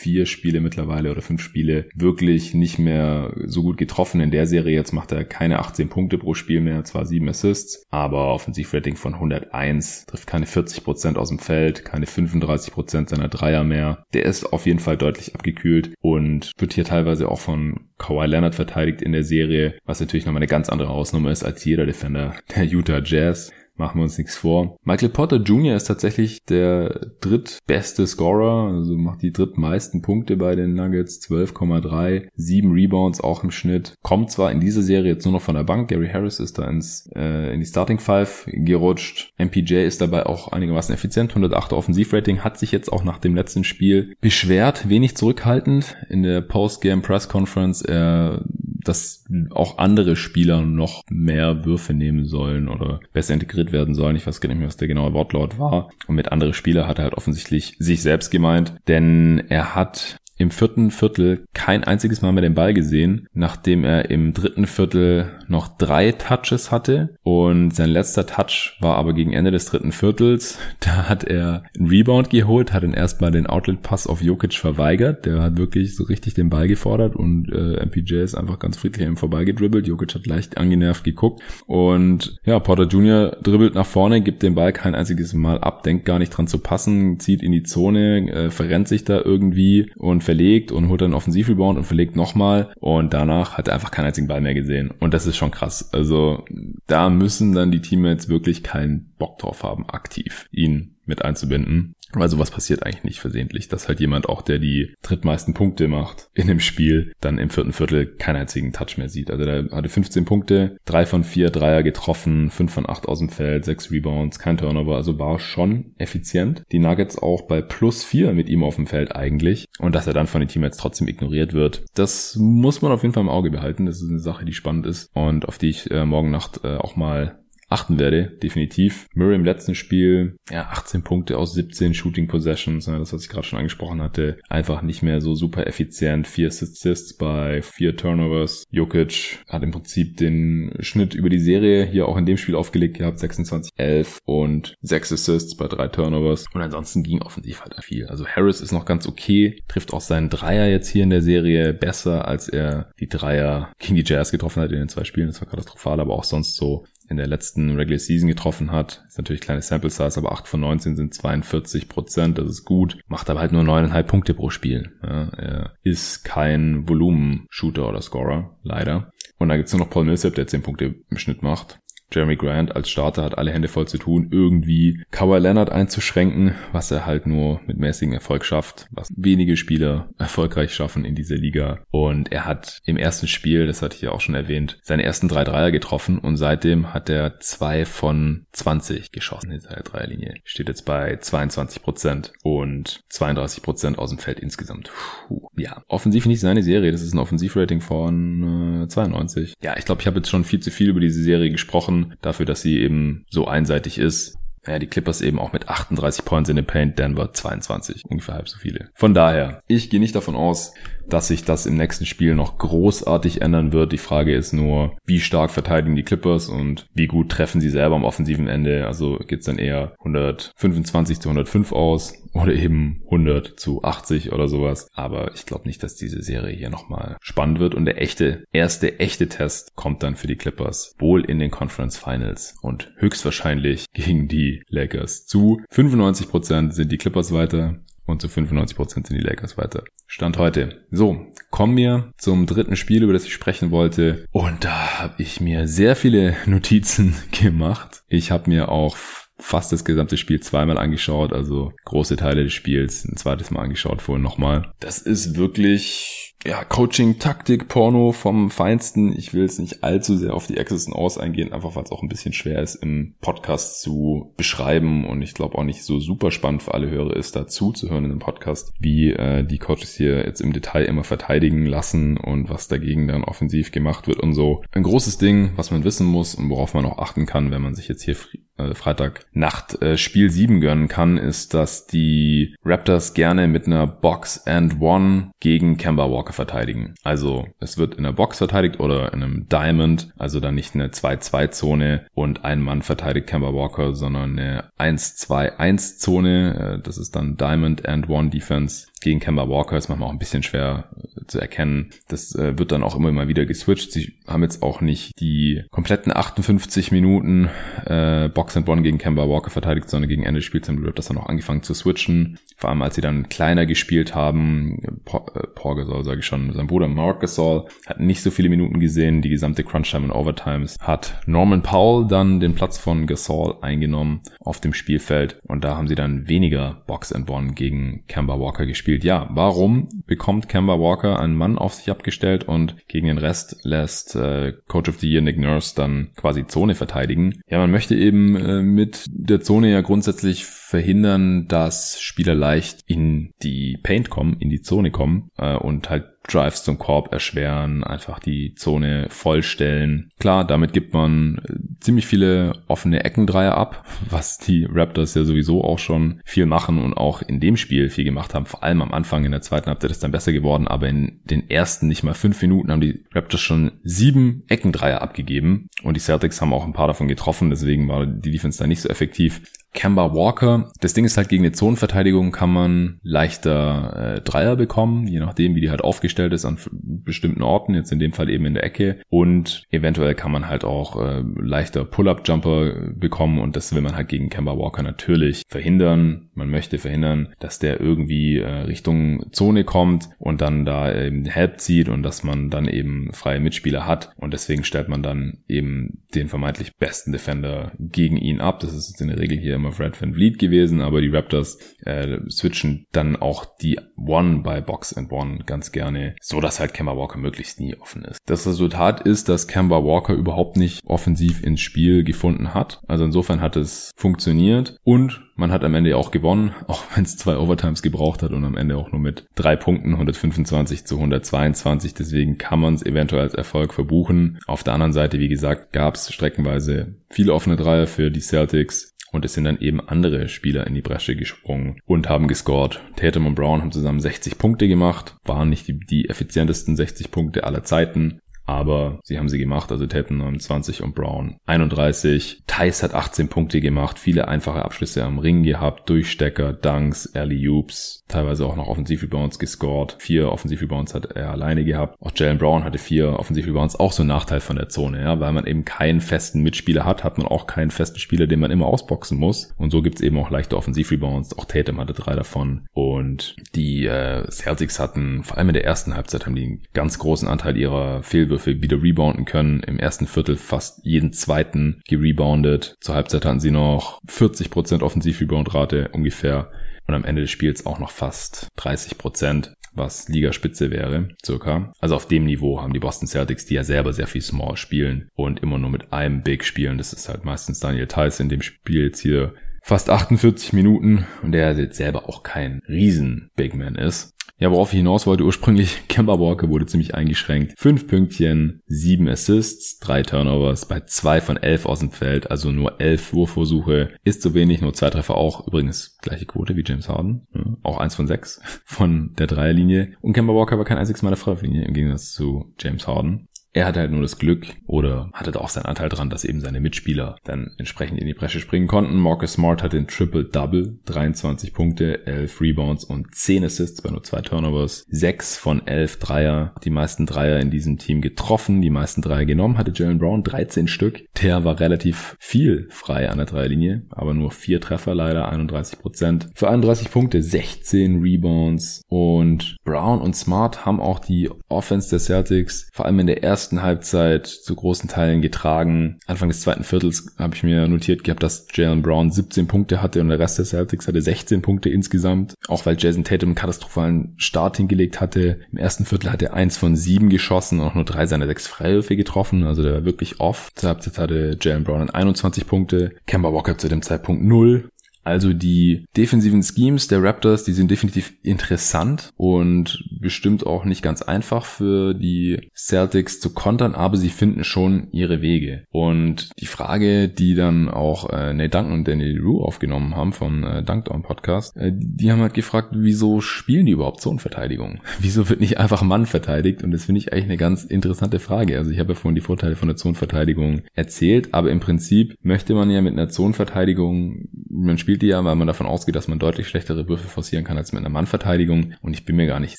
[SPEAKER 1] vier Spiele mittlerweile oder fünf Spiele wirklich nicht mehr so gut getroffen in der Serie. Jetzt macht er keine 18 Punkte pro Spiel mehr, zwar sieben Assists, aber Offensivrating von 101, trifft keine 40 Prozent aus dem Feld, keine 35 Prozent seiner Dreier mehr. Der ist auf jeden Fall deutlich abgekühlt und wird hier teilweise auch von Kawhi Leonard verteidigt in der Serie, was natürlich nochmal eine ganz andere Hausnummer ist als jeder Defender der Utah Jazz. Machen wir uns nichts vor. Michael Potter Jr. ist tatsächlich der drittbeste Scorer, also macht die drittmeisten Punkte bei den Nuggets, 12,3, 7 Rebounds auch im Schnitt. Kommt zwar in dieser Serie jetzt nur noch von der Bank, Gary Harris ist da ins, äh, in die Starting Five gerutscht. MPJ ist dabei auch einigermaßen effizient, 108 Offensivrating, hat sich jetzt auch nach dem letzten Spiel beschwert, wenig zurückhaltend in der Postgame Press Conference. Er dass auch andere Spieler noch mehr Würfe nehmen sollen oder besser integriert werden sollen. Ich weiß gar nicht mehr, was der genaue Wortlaut war. Und mit andere Spieler hat er halt offensichtlich sich selbst gemeint, denn er hat im vierten Viertel kein einziges Mal mehr den Ball gesehen, nachdem er im dritten Viertel noch drei Touches hatte und sein letzter Touch war aber gegen Ende des dritten Viertels. Da hat er einen Rebound geholt, hat dann erstmal den Outlet-Pass auf Jokic verweigert. Der hat wirklich so richtig den Ball gefordert und äh, MPJ ist einfach ganz friedlich an ihm vorbeigedribbelt. Jokic hat leicht angenervt geguckt und ja, Porter Jr. dribbelt nach vorne, gibt den Ball kein einziges Mal ab, denkt gar nicht dran zu passen, zieht in die Zone, äh, verrennt sich da irgendwie und verlegt und holt dann Offensivrebound und verlegt nochmal und danach hat er einfach keinen einzigen Ball mehr gesehen. Und das ist schon krass. Also da müssen dann die Teammates wirklich keinen Bock drauf haben, aktiv ihn mit einzubinden. Weil sowas passiert eigentlich nicht versehentlich, dass halt jemand auch, der die drittmeisten Punkte macht in dem Spiel, dann im vierten Viertel keinen einzigen Touch mehr sieht. Also der hatte 15 Punkte, drei von vier Dreier getroffen, fünf von acht aus dem Feld, sechs Rebounds, kein Turnover, also war schon effizient. Die Nuggets auch bei plus vier mit ihm auf dem Feld eigentlich. Und dass er dann von den Teammates trotzdem ignoriert wird, das muss man auf jeden Fall im Auge behalten. Das ist eine Sache, die spannend ist und auf die ich äh, morgen Nacht äh, auch mal achten werde, definitiv. Murray im letzten Spiel, ja, 18 Punkte aus 17 Shooting Possessions, ne, das was ich gerade schon angesprochen hatte, einfach nicht mehr so super effizient. Vier Assists bei vier Turnovers. Jokic hat im Prinzip den Schnitt über die Serie hier auch in dem Spiel aufgelegt gehabt, 26, 11 und 6 Assists bei drei Turnovers. Und ansonsten ging offensiv halt viel. Also Harris ist noch ganz okay, trifft auch seinen Dreier jetzt hier in der Serie besser, als er die Dreier gegen die Jazz getroffen hat in den zwei Spielen. Das war katastrophal, aber auch sonst so in der letzten Regular Season getroffen hat. Ist natürlich kleine Sample Size, aber 8 von 19 sind 42 Prozent, das ist gut. Macht aber halt nur 9,5 Punkte pro Spiel. Ja, er ist kein Volumen-Shooter oder Scorer, leider. Und da gibt's nur noch Paul Millsap, der 10 Punkte im Schnitt macht. Jeremy Grant als Starter hat alle Hände voll zu tun, irgendwie Kawhi Leonard einzuschränken, was er halt nur mit mäßigem Erfolg schafft, was wenige Spieler erfolgreich schaffen in dieser Liga. Und er hat im ersten Spiel, das hatte ich ja auch schon erwähnt, seine ersten drei Dreier getroffen und seitdem hat er zwei von 20 geschossen in der Dreierlinie. Steht jetzt bei 22 Prozent und 32 Prozent aus dem Feld insgesamt. Puh. Ja, offensiv nicht seine Serie. Das ist ein Offensivrating von äh, 92. Ja, ich glaube, ich habe jetzt schon viel zu viel über diese Serie gesprochen dafür, dass sie eben so einseitig ist. Ja, die Clippers eben auch mit 38 Points in the Paint, Denver 22, ungefähr halb so viele. Von daher, ich gehe nicht davon aus, dass sich das im nächsten Spiel noch großartig ändern wird. Die Frage ist nur, wie stark verteidigen die Clippers und wie gut treffen sie selber am offensiven Ende. Also geht's dann eher 125 zu 105 aus oder eben 100 zu 80 oder sowas. Aber ich glaube nicht, dass diese Serie hier nochmal spannend wird. Und der echte, erste echte Test kommt dann für die Clippers wohl in den Conference Finals und höchstwahrscheinlich gegen die Lakers. Zu 95% sind die Clippers weiter, und zu 95% sind die Lakers weiter. Stand heute. So, kommen wir zum dritten Spiel, über das ich sprechen wollte. Und da habe ich mir sehr viele Notizen gemacht. Ich habe mir auch fast das gesamte Spiel zweimal angeschaut, also große Teile des Spiels ein zweites Mal angeschaut, vorhin nochmal. Das ist wirklich ja, Coaching, Taktik, Porno vom Feinsten. Ich will jetzt nicht allzu sehr auf die Access und Aus eingehen, einfach weil es auch ein bisschen schwer ist im Podcast zu beschreiben und ich glaube auch nicht so super spannend für alle Hörer ist, dazu zu hören in einem Podcast, wie äh, die Coaches hier jetzt im Detail immer verteidigen lassen und was dagegen dann offensiv gemacht wird und so. Ein großes Ding, was man wissen muss und worauf man auch achten kann, wenn man sich jetzt hier äh, Freitagnacht äh, Spiel 7 gönnen kann, ist, dass die Raptors gerne mit einer Box and One gegen Kemba Walker verteidigen. Also es wird in der Box verteidigt oder in einem Diamond, also dann nicht eine 2-2-Zone und ein Mann verteidigt Kemba Walker, sondern eine 1-2-1-Zone. Äh, das ist dann Diamond and One Defense gegen Kemba Walker ist manchmal auch ein bisschen schwer äh, zu erkennen. Das äh, wird dann auch immer mal wieder geswitcht. Sie haben jetzt auch nicht die kompletten 58 Minuten äh, Box and One gegen Kemba Walker verteidigt, sondern gegen Ende des Spiels haben die das dann auch angefangen zu switchen. Vor allem als sie dann kleiner gespielt haben. Paul, äh, Paul Gasol, sage ich schon, sein Bruder Mark Gasol hat nicht so viele Minuten gesehen. Die gesamte Crunch Time und Overtimes hat Norman Powell dann den Platz von Gasol eingenommen auf dem Spielfeld und da haben sie dann weniger Box and One gegen Kemba Walker gespielt gespielt. Ja, warum bekommt Kemba Walker einen Mann auf sich abgestellt und gegen den Rest lässt äh, Coach of the Year Nick Nurse dann quasi Zone verteidigen? Ja, man möchte eben äh, mit der Zone ja grundsätzlich verhindern, dass Spieler leicht in die Paint kommen, in die Zone kommen äh, und halt Drives zum Korb erschweren, einfach die Zone vollstellen. Klar, damit gibt man äh, ziemlich viele offene Eckendreier ab, was die Raptors ja sowieso auch schon viel machen und auch in dem Spiel viel gemacht haben. Vor allem am Anfang in der zweiten Halbzeit ist dann besser geworden, aber in den ersten nicht mal fünf Minuten haben die Raptors schon sieben Eckendreier abgegeben und die Celtics haben auch ein paar davon getroffen, deswegen war die Defense da nicht so effektiv. Kemba Walker. Das Ding ist halt, gegen eine Zonenverteidigung kann man leichter äh, Dreier bekommen, je nachdem, wie die halt aufgestellt ist an bestimmten Orten, jetzt in dem Fall eben in der Ecke. Und eventuell kann man halt auch äh, leichter Pull-Up-Jumper bekommen und das will man halt gegen Kemba Walker natürlich verhindern. Man möchte verhindern, dass der irgendwie äh, Richtung Zone kommt und dann da eben Help zieht und dass man dann eben freie Mitspieler hat. Und deswegen stellt man dann eben den vermeintlich besten Defender gegen ihn ab. Das ist in der Regel hier auf Red Van Vliet gewesen, aber die Raptors äh, switchen dann auch die One bei Box and One ganz gerne, so dass halt Kemba Walker möglichst nie offen ist. Das Resultat ist, dass Kemba Walker überhaupt nicht offensiv ins Spiel gefunden hat. Also insofern hat es funktioniert und man hat am Ende auch gewonnen, auch wenn es zwei Overtimes gebraucht hat und am Ende auch nur mit drei Punkten 125 zu 122. Deswegen kann man es eventuell als Erfolg verbuchen. Auf der anderen Seite, wie gesagt, gab es streckenweise viele offene Dreier für die Celtics. Und es sind dann eben andere Spieler in die Bresche gesprungen und haben gescored. Tatum und Brown haben zusammen 60 Punkte gemacht, waren nicht die, die effizientesten 60 Punkte aller Zeiten, aber sie haben sie gemacht, also Tatum 29 und Brown 31. Thais hat 18 Punkte gemacht, viele einfache Abschlüsse am Ring gehabt, Durchstecker, Dunks, Alley Oops, teilweise auch noch Offensiv-Rebounds gescored. Vier Offensiv-Rebounds hat er alleine gehabt. Auch Jalen Brown hatte vier Offensiv-Rebounds, auch so ein Nachteil von der Zone, ja, weil man eben keinen festen Mitspieler hat, hat man auch keinen festen Spieler, den man immer ausboxen muss. Und so gibt's eben auch leichte Offensiv-Rebounds. Auch Tatum hatte drei davon. Und die äh, Celtics hatten, vor allem in der ersten Halbzeit, haben die einen ganz großen Anteil ihrer Fehlwürfe wieder rebounden können. Im ersten Viertel fast jeden zweiten gereboundet. Zur Halbzeit hatten sie noch 40% Offensiv-Rebound-Rate ungefähr und am Ende des Spiels auch noch fast 30 Prozent, was Ligaspitze wäre, circa. Also auf dem Niveau haben die Boston Celtics, die ja selber sehr viel Small spielen und immer nur mit einem Big spielen. Das ist halt meistens Daniel Theiss in dem Spiel jetzt hier fast 48 Minuten und der jetzt selber auch kein riesen Big Man ist. Ja, worauf ich hinaus wollte, ursprünglich Kemba Walker wurde ziemlich eingeschränkt. Fünf Pünktchen, sieben Assists, drei Turnovers bei zwei von elf aus dem Feld, also nur elf Wurfversuche. Ist zu wenig, nur zwei Treffer auch. Übrigens gleiche Quote wie James Harden. Ja, auch eins von sechs von der Dreierlinie. Und Kemba Walker war kein einziges Mal der Freiwurflinie im Gegensatz zu James Harden. Er hatte halt nur das Glück oder hatte da auch seinen Anteil dran, dass eben seine Mitspieler dann entsprechend in die Bresche springen konnten. Marcus Smart hatte ein Triple-Double, 23 Punkte, 11 Rebounds und 10 Assists bei nur zwei Turnovers. 6 von 11 Dreier, die meisten Dreier in diesem Team getroffen, die meisten Dreier genommen, hatte Jalen Brown 13 Stück. Der war relativ viel frei an der Dreierlinie, aber nur vier Treffer leider, 31 Prozent. Für 31 Punkte, 16 Rebounds und Brown und Smart haben auch die Offense der Celtics vor allem in der ersten ersten Halbzeit zu großen Teilen getragen. Anfang des zweiten Viertels habe ich mir notiert gehabt, dass Jalen Brown 17 Punkte hatte und der Rest der Celtics hatte 16 Punkte insgesamt. Auch weil Jason Tatum einen katastrophalen Start hingelegt hatte. Im ersten Viertel hat er eins von sieben geschossen und auch nur drei seiner sechs Freiwürfe getroffen. Also der war wirklich off. Zur Halbzeit hatte Jalen Brown 21 Punkte. Kemba Walker zu dem Zeitpunkt 0. Also die defensiven Schemes der Raptors, die sind definitiv interessant und bestimmt auch nicht ganz einfach für die Celtics zu kontern, aber sie finden schon ihre Wege. Und die Frage, die dann auch äh, Nate Duncan und Danny Rue aufgenommen haben vom äh, Dunkdown Podcast, äh, die haben halt gefragt, wieso spielen die überhaupt Zonenverteidigung? Wieso wird nicht einfach Mann verteidigt? Und das finde ich eigentlich eine ganz interessante Frage. Also ich habe ja vorhin die Vorteile von der Zonenverteidigung erzählt, aber im Prinzip möchte man ja mit einer Zonenverteidigung, man spielt die ja, weil man davon ausgeht, dass man deutlich schlechtere Würfe forcieren kann als mit einer Mannverteidigung. Und ich bin mir gar nicht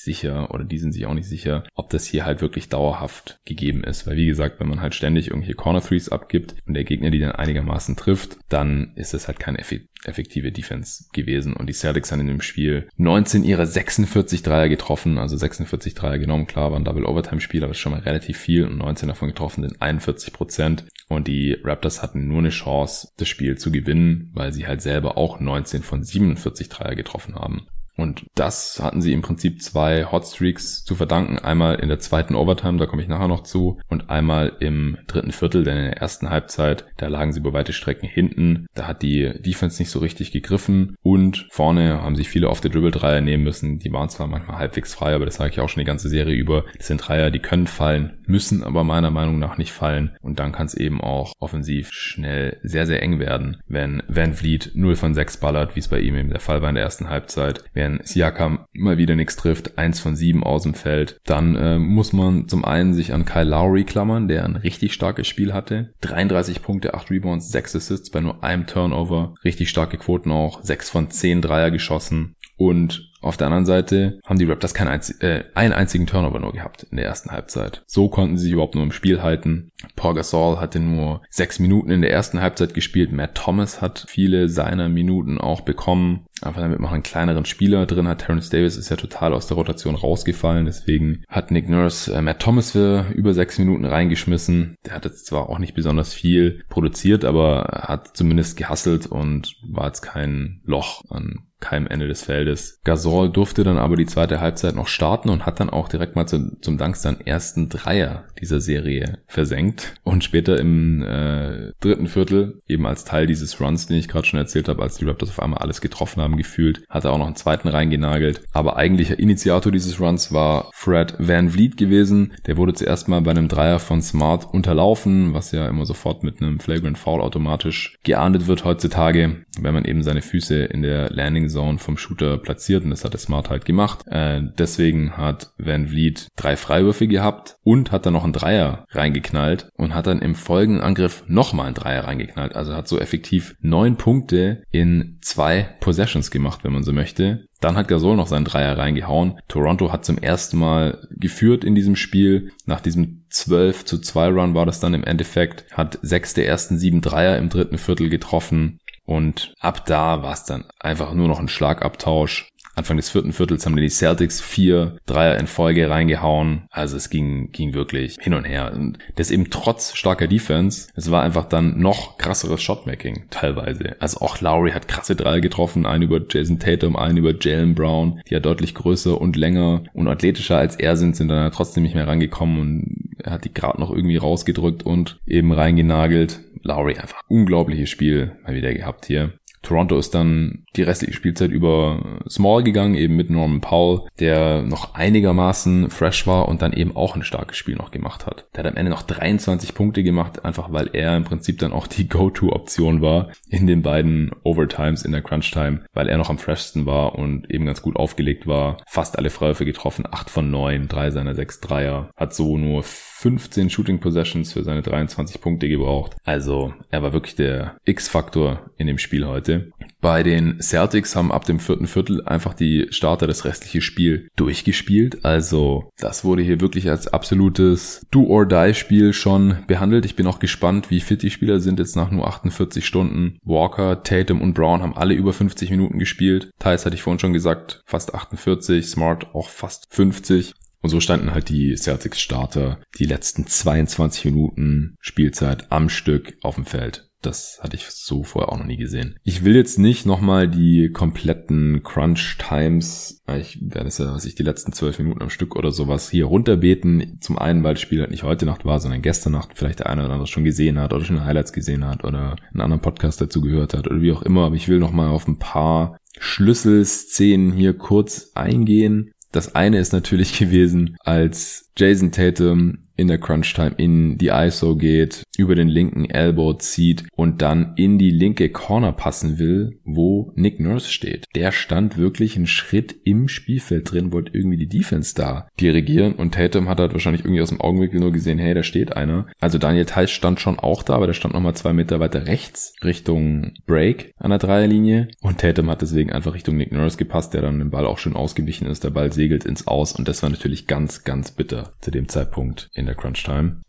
[SPEAKER 1] sicher, oder die sind sich auch nicht sicher, ob das hier halt wirklich dauerhaft gegeben ist. Weil wie gesagt, wenn man halt ständig irgendwelche Corner Threes abgibt und der Gegner die dann einigermaßen trifft, dann ist es halt keine effektive Defense gewesen. Und die Celtics haben in dem Spiel 19 ihrer 46 Dreier getroffen, also 46 Dreier genommen. Klar, war ein Double Overtime Spiel, aber das ist schon mal relativ viel und 19 davon getroffen sind 41 Prozent. Und die Raptors hatten nur eine Chance, das Spiel zu gewinnen, weil sie halt selber auch 19 von 47 Dreier getroffen haben. Und das hatten sie im Prinzip zwei Hotstreaks zu verdanken. Einmal in der zweiten Overtime, da komme ich nachher noch zu, und einmal im dritten Viertel, denn in der ersten Halbzeit, da lagen sie über weite Strecken hinten. Da hat die Defense nicht so richtig gegriffen und vorne haben sich viele auf der Dribble-Dreier nehmen müssen. Die waren zwar manchmal halbwegs frei, aber das sage ich auch schon die ganze Serie über. Das sind Dreier, die können fallen, müssen aber meiner Meinung nach nicht fallen. Und dann kann es eben auch offensiv schnell sehr, sehr eng werden, wenn Van Vliet 0 von 6 ballert, wie es bei ihm eben der Fall war in der ersten Halbzeit wenn Siakam mal wieder nichts trifft, eins von sieben aus dem Feld, dann äh, muss man zum einen sich an Kyle Lowry klammern, der ein richtig starkes Spiel hatte. 33 Punkte, 8 Rebounds, 6 Assists bei nur einem Turnover. Richtig starke Quoten auch. 6 von 10 Dreier geschossen. Und auf der anderen Seite haben die Raptors keinen einzig, äh, einen einzigen Turnover nur gehabt in der ersten Halbzeit. So konnten sie sich überhaupt nur im Spiel halten. Paul Gasol hatte nur sechs Minuten in der ersten Halbzeit gespielt. Matt Thomas hat viele seiner Minuten auch bekommen. Einfach damit man einen kleineren Spieler drin hat. Terrence Davis ist ja total aus der Rotation rausgefallen. Deswegen hat Nick Nurse äh, Matt Thomas für über sechs Minuten reingeschmissen. Der hat jetzt zwar auch nicht besonders viel produziert, aber hat zumindest gehasselt und war jetzt kein Loch an keinem Ende des Feldes. Gasol durfte dann aber die zweite Halbzeit noch starten und hat dann auch direkt mal zu, zum Dank seinen ersten Dreier dieser Serie versenkt. Und später im äh, dritten Viertel, eben als Teil dieses Runs, den ich gerade schon erzählt habe, als die Raptors auf einmal alles getroffen haben gefühlt, hat er auch noch einen zweiten reingenagelt. Aber eigentlicher Initiator dieses Runs war Fred Van Vliet gewesen. Der wurde zuerst mal bei einem Dreier von Smart unterlaufen, was ja immer sofort mit einem Flagrant Foul automatisch geahndet wird heutzutage, wenn man eben seine Füße in der Landing Zone vom Shooter platziert und das hat der Smart halt gemacht. Äh, deswegen hat Van Vliet drei Freiwürfe gehabt und hat dann noch einen Dreier reingeknallt und hat dann im folgenden Angriff nochmal einen Dreier reingeknallt. Also hat so effektiv neun Punkte in zwei Possessions gemacht, wenn man so möchte. Dann hat Gasol noch seinen Dreier reingehauen. Toronto hat zum ersten Mal geführt in diesem Spiel. Nach diesem 12 zu 2 Run war das dann im Endeffekt. Hat sechs der ersten sieben Dreier im dritten Viertel getroffen. Und ab da war es dann einfach nur noch ein Schlagabtausch. Anfang des vierten Viertels haben die Celtics vier Dreier in Folge reingehauen. Also es ging, ging wirklich hin und her. Und das eben trotz starker Defense. Es war einfach dann noch krasseres Shotmaking teilweise. Also auch Lowry hat krasse Dreier getroffen. Einen über Jason Tatum, einen über Jalen Brown, die ja deutlich größer und länger und athletischer als er sind, sind dann trotzdem nicht mehr rangekommen und er hat die gerade noch irgendwie rausgedrückt und eben reingenagelt. Lowry einfach unglaubliches Spiel mal wieder gehabt hier. Toronto ist dann die restliche Spielzeit über Small gegangen, eben mit Norman Powell, der noch einigermaßen fresh war und dann eben auch ein starkes Spiel noch gemacht hat. Der hat am Ende noch 23 Punkte gemacht, einfach weil er im Prinzip dann auch die Go-To-Option war in den beiden Overtimes in der Crunch-Time, weil er noch am freshsten war und eben ganz gut aufgelegt war. Fast alle Freiwürfe getroffen, 8 von 9, 3 seiner 6 Dreier, hat so nur 15 Shooting Possessions für seine 23 Punkte gebraucht. Also er war wirklich der X-Faktor in dem Spiel heute. Bei den Celtics haben ab dem vierten Viertel einfach die Starter das restliche Spiel durchgespielt. Also das wurde hier wirklich als absolutes Do-or-Die-Spiel schon behandelt. Ich bin auch gespannt, wie fit die Spieler sind jetzt nach nur 48 Stunden. Walker, Tatum und Brown haben alle über 50 Minuten gespielt. Teils hatte ich vorhin schon gesagt, fast 48, Smart auch fast 50. Und so standen halt die Celtics Starter die letzten 22 Minuten Spielzeit am Stück auf dem Feld. Das hatte ich so vorher auch noch nie gesehen. Ich will jetzt nicht nochmal die kompletten Crunch Times, ich werde es ja, was ich die letzten zwölf Minuten am Stück oder sowas hier runterbeten. Zum einen, weil das Spiel halt nicht heute Nacht war, sondern gestern Nacht vielleicht der eine oder andere schon gesehen hat oder schon Highlights gesehen hat oder einen anderen Podcast dazu gehört hat oder wie auch immer. Aber ich will nochmal auf ein paar Schlüsselszenen hier kurz eingehen. Das eine ist natürlich gewesen, als Jason Tatum in der Crunch Time in die ISO geht, über den linken Elbow zieht und dann in die linke Corner passen will, wo Nick Nurse steht. Der stand wirklich einen Schritt im Spielfeld drin, wollte irgendwie die Defense da dirigieren und Tatum hat halt wahrscheinlich irgendwie aus dem Augenwinkel nur gesehen, hey, da steht einer. Also Daniel Theiss stand schon auch da, aber der stand nochmal zwei Meter weiter rechts Richtung Break an der Dreierlinie und Tatum hat deswegen einfach Richtung Nick Nurse gepasst, der dann den Ball auch schön ausgewichen ist. Der Ball segelt ins Aus und das war natürlich ganz, ganz bitter zu dem Zeitpunkt in der Crunch Time.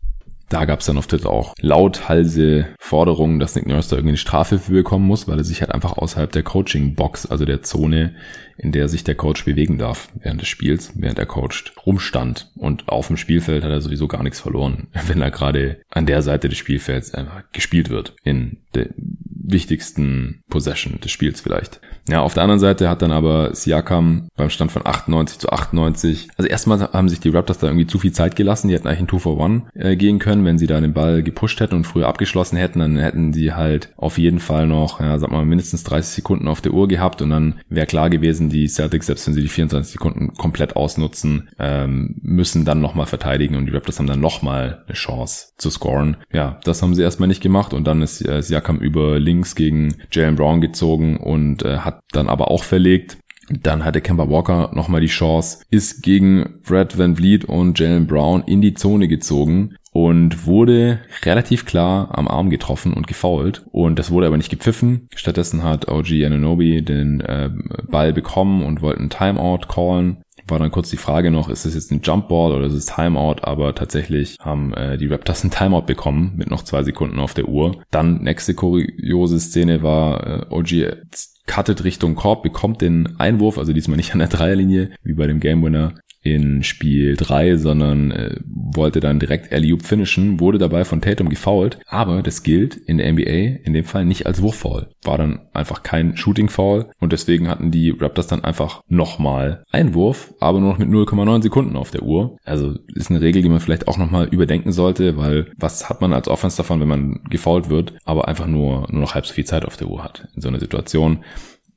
[SPEAKER 1] Da gab es dann auf Twitter auch lauthalse Forderungen, dass Nick Nurse da irgendwie eine Strafe für bekommen muss, weil er sich halt einfach außerhalb der Coaching-Box, also der Zone, in der sich der Coach bewegen darf während des Spiels, während er coacht, rumstand. Und auf dem Spielfeld hat er sowieso gar nichts verloren, wenn er gerade an der Seite des Spielfelds einfach gespielt wird. In der wichtigsten Possession des Spiels vielleicht. Ja, auf der anderen Seite hat dann aber Siakam beim Stand von 98 zu 98, also erstmal haben sich die Raptors da irgendwie zu viel Zeit gelassen, die hätten eigentlich ein 2 for 1 äh, gehen können, wenn sie da den Ball gepusht hätten und früher abgeschlossen hätten, dann hätten sie halt auf jeden Fall noch, ja, sag mal, mindestens 30 Sekunden auf der Uhr gehabt und dann wäre klar gewesen, die Celtics, selbst wenn sie die 24 Sekunden komplett ausnutzen, ähm, müssen dann nochmal verteidigen und die Raptors haben dann nochmal eine Chance zu scoren. Ja, das haben sie erstmal nicht gemacht und dann ist äh, Siakam über links gegen Jalen Brown gezogen und äh, hat dann aber auch verlegt. Dann hatte Kemba Walker nochmal die Chance, ist gegen Brad Van Vliet und Jalen Brown in die Zone gezogen und wurde relativ klar am Arm getroffen und gefoult. Und das wurde aber nicht gepfiffen. Stattdessen hat OG Ananobi den äh, Ball bekommen und wollte einen Timeout callen war dann kurz die Frage noch, ist es jetzt ein Jumpball oder ist es Timeout? Aber tatsächlich haben äh, die Raptors ein Timeout bekommen mit noch zwei Sekunden auf der Uhr. Dann nächste kuriose Szene war, äh, OG cuttet Richtung Korb, bekommt den Einwurf, also diesmal nicht an der Dreierlinie, wie bei dem Game Winner in Spiel 3, sondern äh, wollte dann direkt alley finishen, wurde dabei von Tatum gefoult, aber das gilt in der NBA in dem Fall nicht als Wurffoul. War dann einfach kein Shooting-Foul und deswegen hatten die Raptors dann einfach nochmal Einwurf, aber nur noch mit 0,9 Sekunden auf der Uhr. Also ist eine Regel, die man vielleicht auch nochmal überdenken sollte, weil was hat man als Offense davon, wenn man gefoult wird, aber einfach nur, nur noch halb so viel Zeit auf der Uhr hat in so einer Situation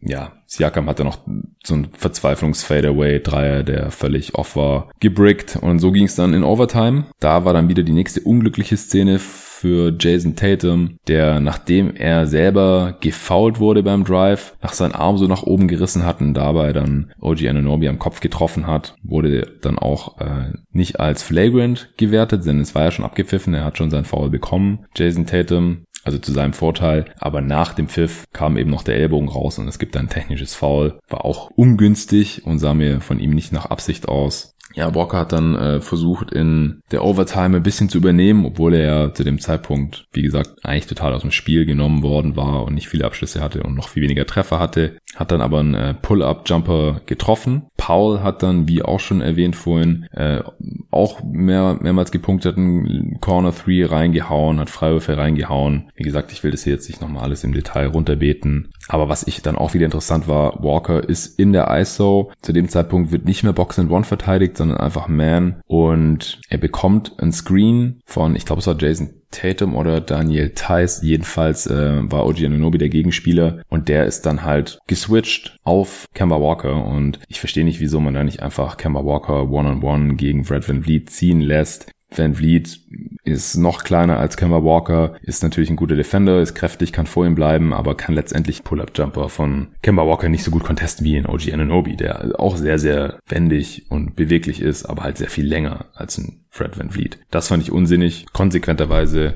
[SPEAKER 1] ja, Siakam hatte noch so ein Verzweiflungs-Fadeaway-Dreier, der völlig off war, gebrickt. Und so ging es dann in Overtime. Da war dann wieder die nächste unglückliche Szene für Jason Tatum, der nachdem er selber gefoult wurde beim Drive, nach seinen Arm so nach oben gerissen hat und dabei dann OG Ananobi am Kopf getroffen hat, wurde dann auch äh, nicht als flagrant gewertet, denn es war ja schon abgepfiffen, er hat schon sein Foul bekommen. Jason Tatum also zu seinem Vorteil. Aber nach dem Pfiff kam eben noch der Ellbogen raus und es gibt ein technisches Foul. War auch ungünstig und sah mir von ihm nicht nach Absicht aus. Ja, Walker hat dann äh, versucht, in der Overtime ein bisschen zu übernehmen, obwohl er ja zu dem Zeitpunkt, wie gesagt, eigentlich total aus dem Spiel genommen worden war und nicht viele Abschlüsse hatte und noch viel weniger Treffer hatte. Hat dann aber einen äh, Pull-Up-Jumper getroffen. Paul hat dann, wie auch schon erwähnt vorhin, äh, auch mehr, mehrmals gepunktet, einen Corner 3 reingehauen, hat Freiwürfe reingehauen. Wie gesagt, ich will das hier jetzt nicht nochmal alles im Detail runterbeten. Aber was ich dann auch wieder interessant war, Walker ist in der ISO. Zu dem Zeitpunkt wird nicht mehr Box and One verteidigt, sondern einfach Man. Und er bekommt ein Screen von, ich glaube es war Jason Tatum oder Daniel Tice. Jedenfalls äh, war OG Anunobi der Gegenspieler und der ist dann halt geswitcht auf Kemba Walker und ich verstehe nicht, wieso man da nicht einfach Kemba Walker one-on-one -on -one gegen Fred Van Vliet ziehen lässt. Van Vliet ist noch kleiner als Kemba Walker, ist natürlich ein guter Defender, ist kräftig, kann vor ihm bleiben, aber kann letztendlich Pull-Up-Jumper von Kemba Walker nicht so gut contesten wie in OG Ananobi, der auch sehr, sehr wendig und beweglich ist, aber halt sehr viel länger als ein Fred Van Vliet. Das fand ich unsinnig. Konsequenterweise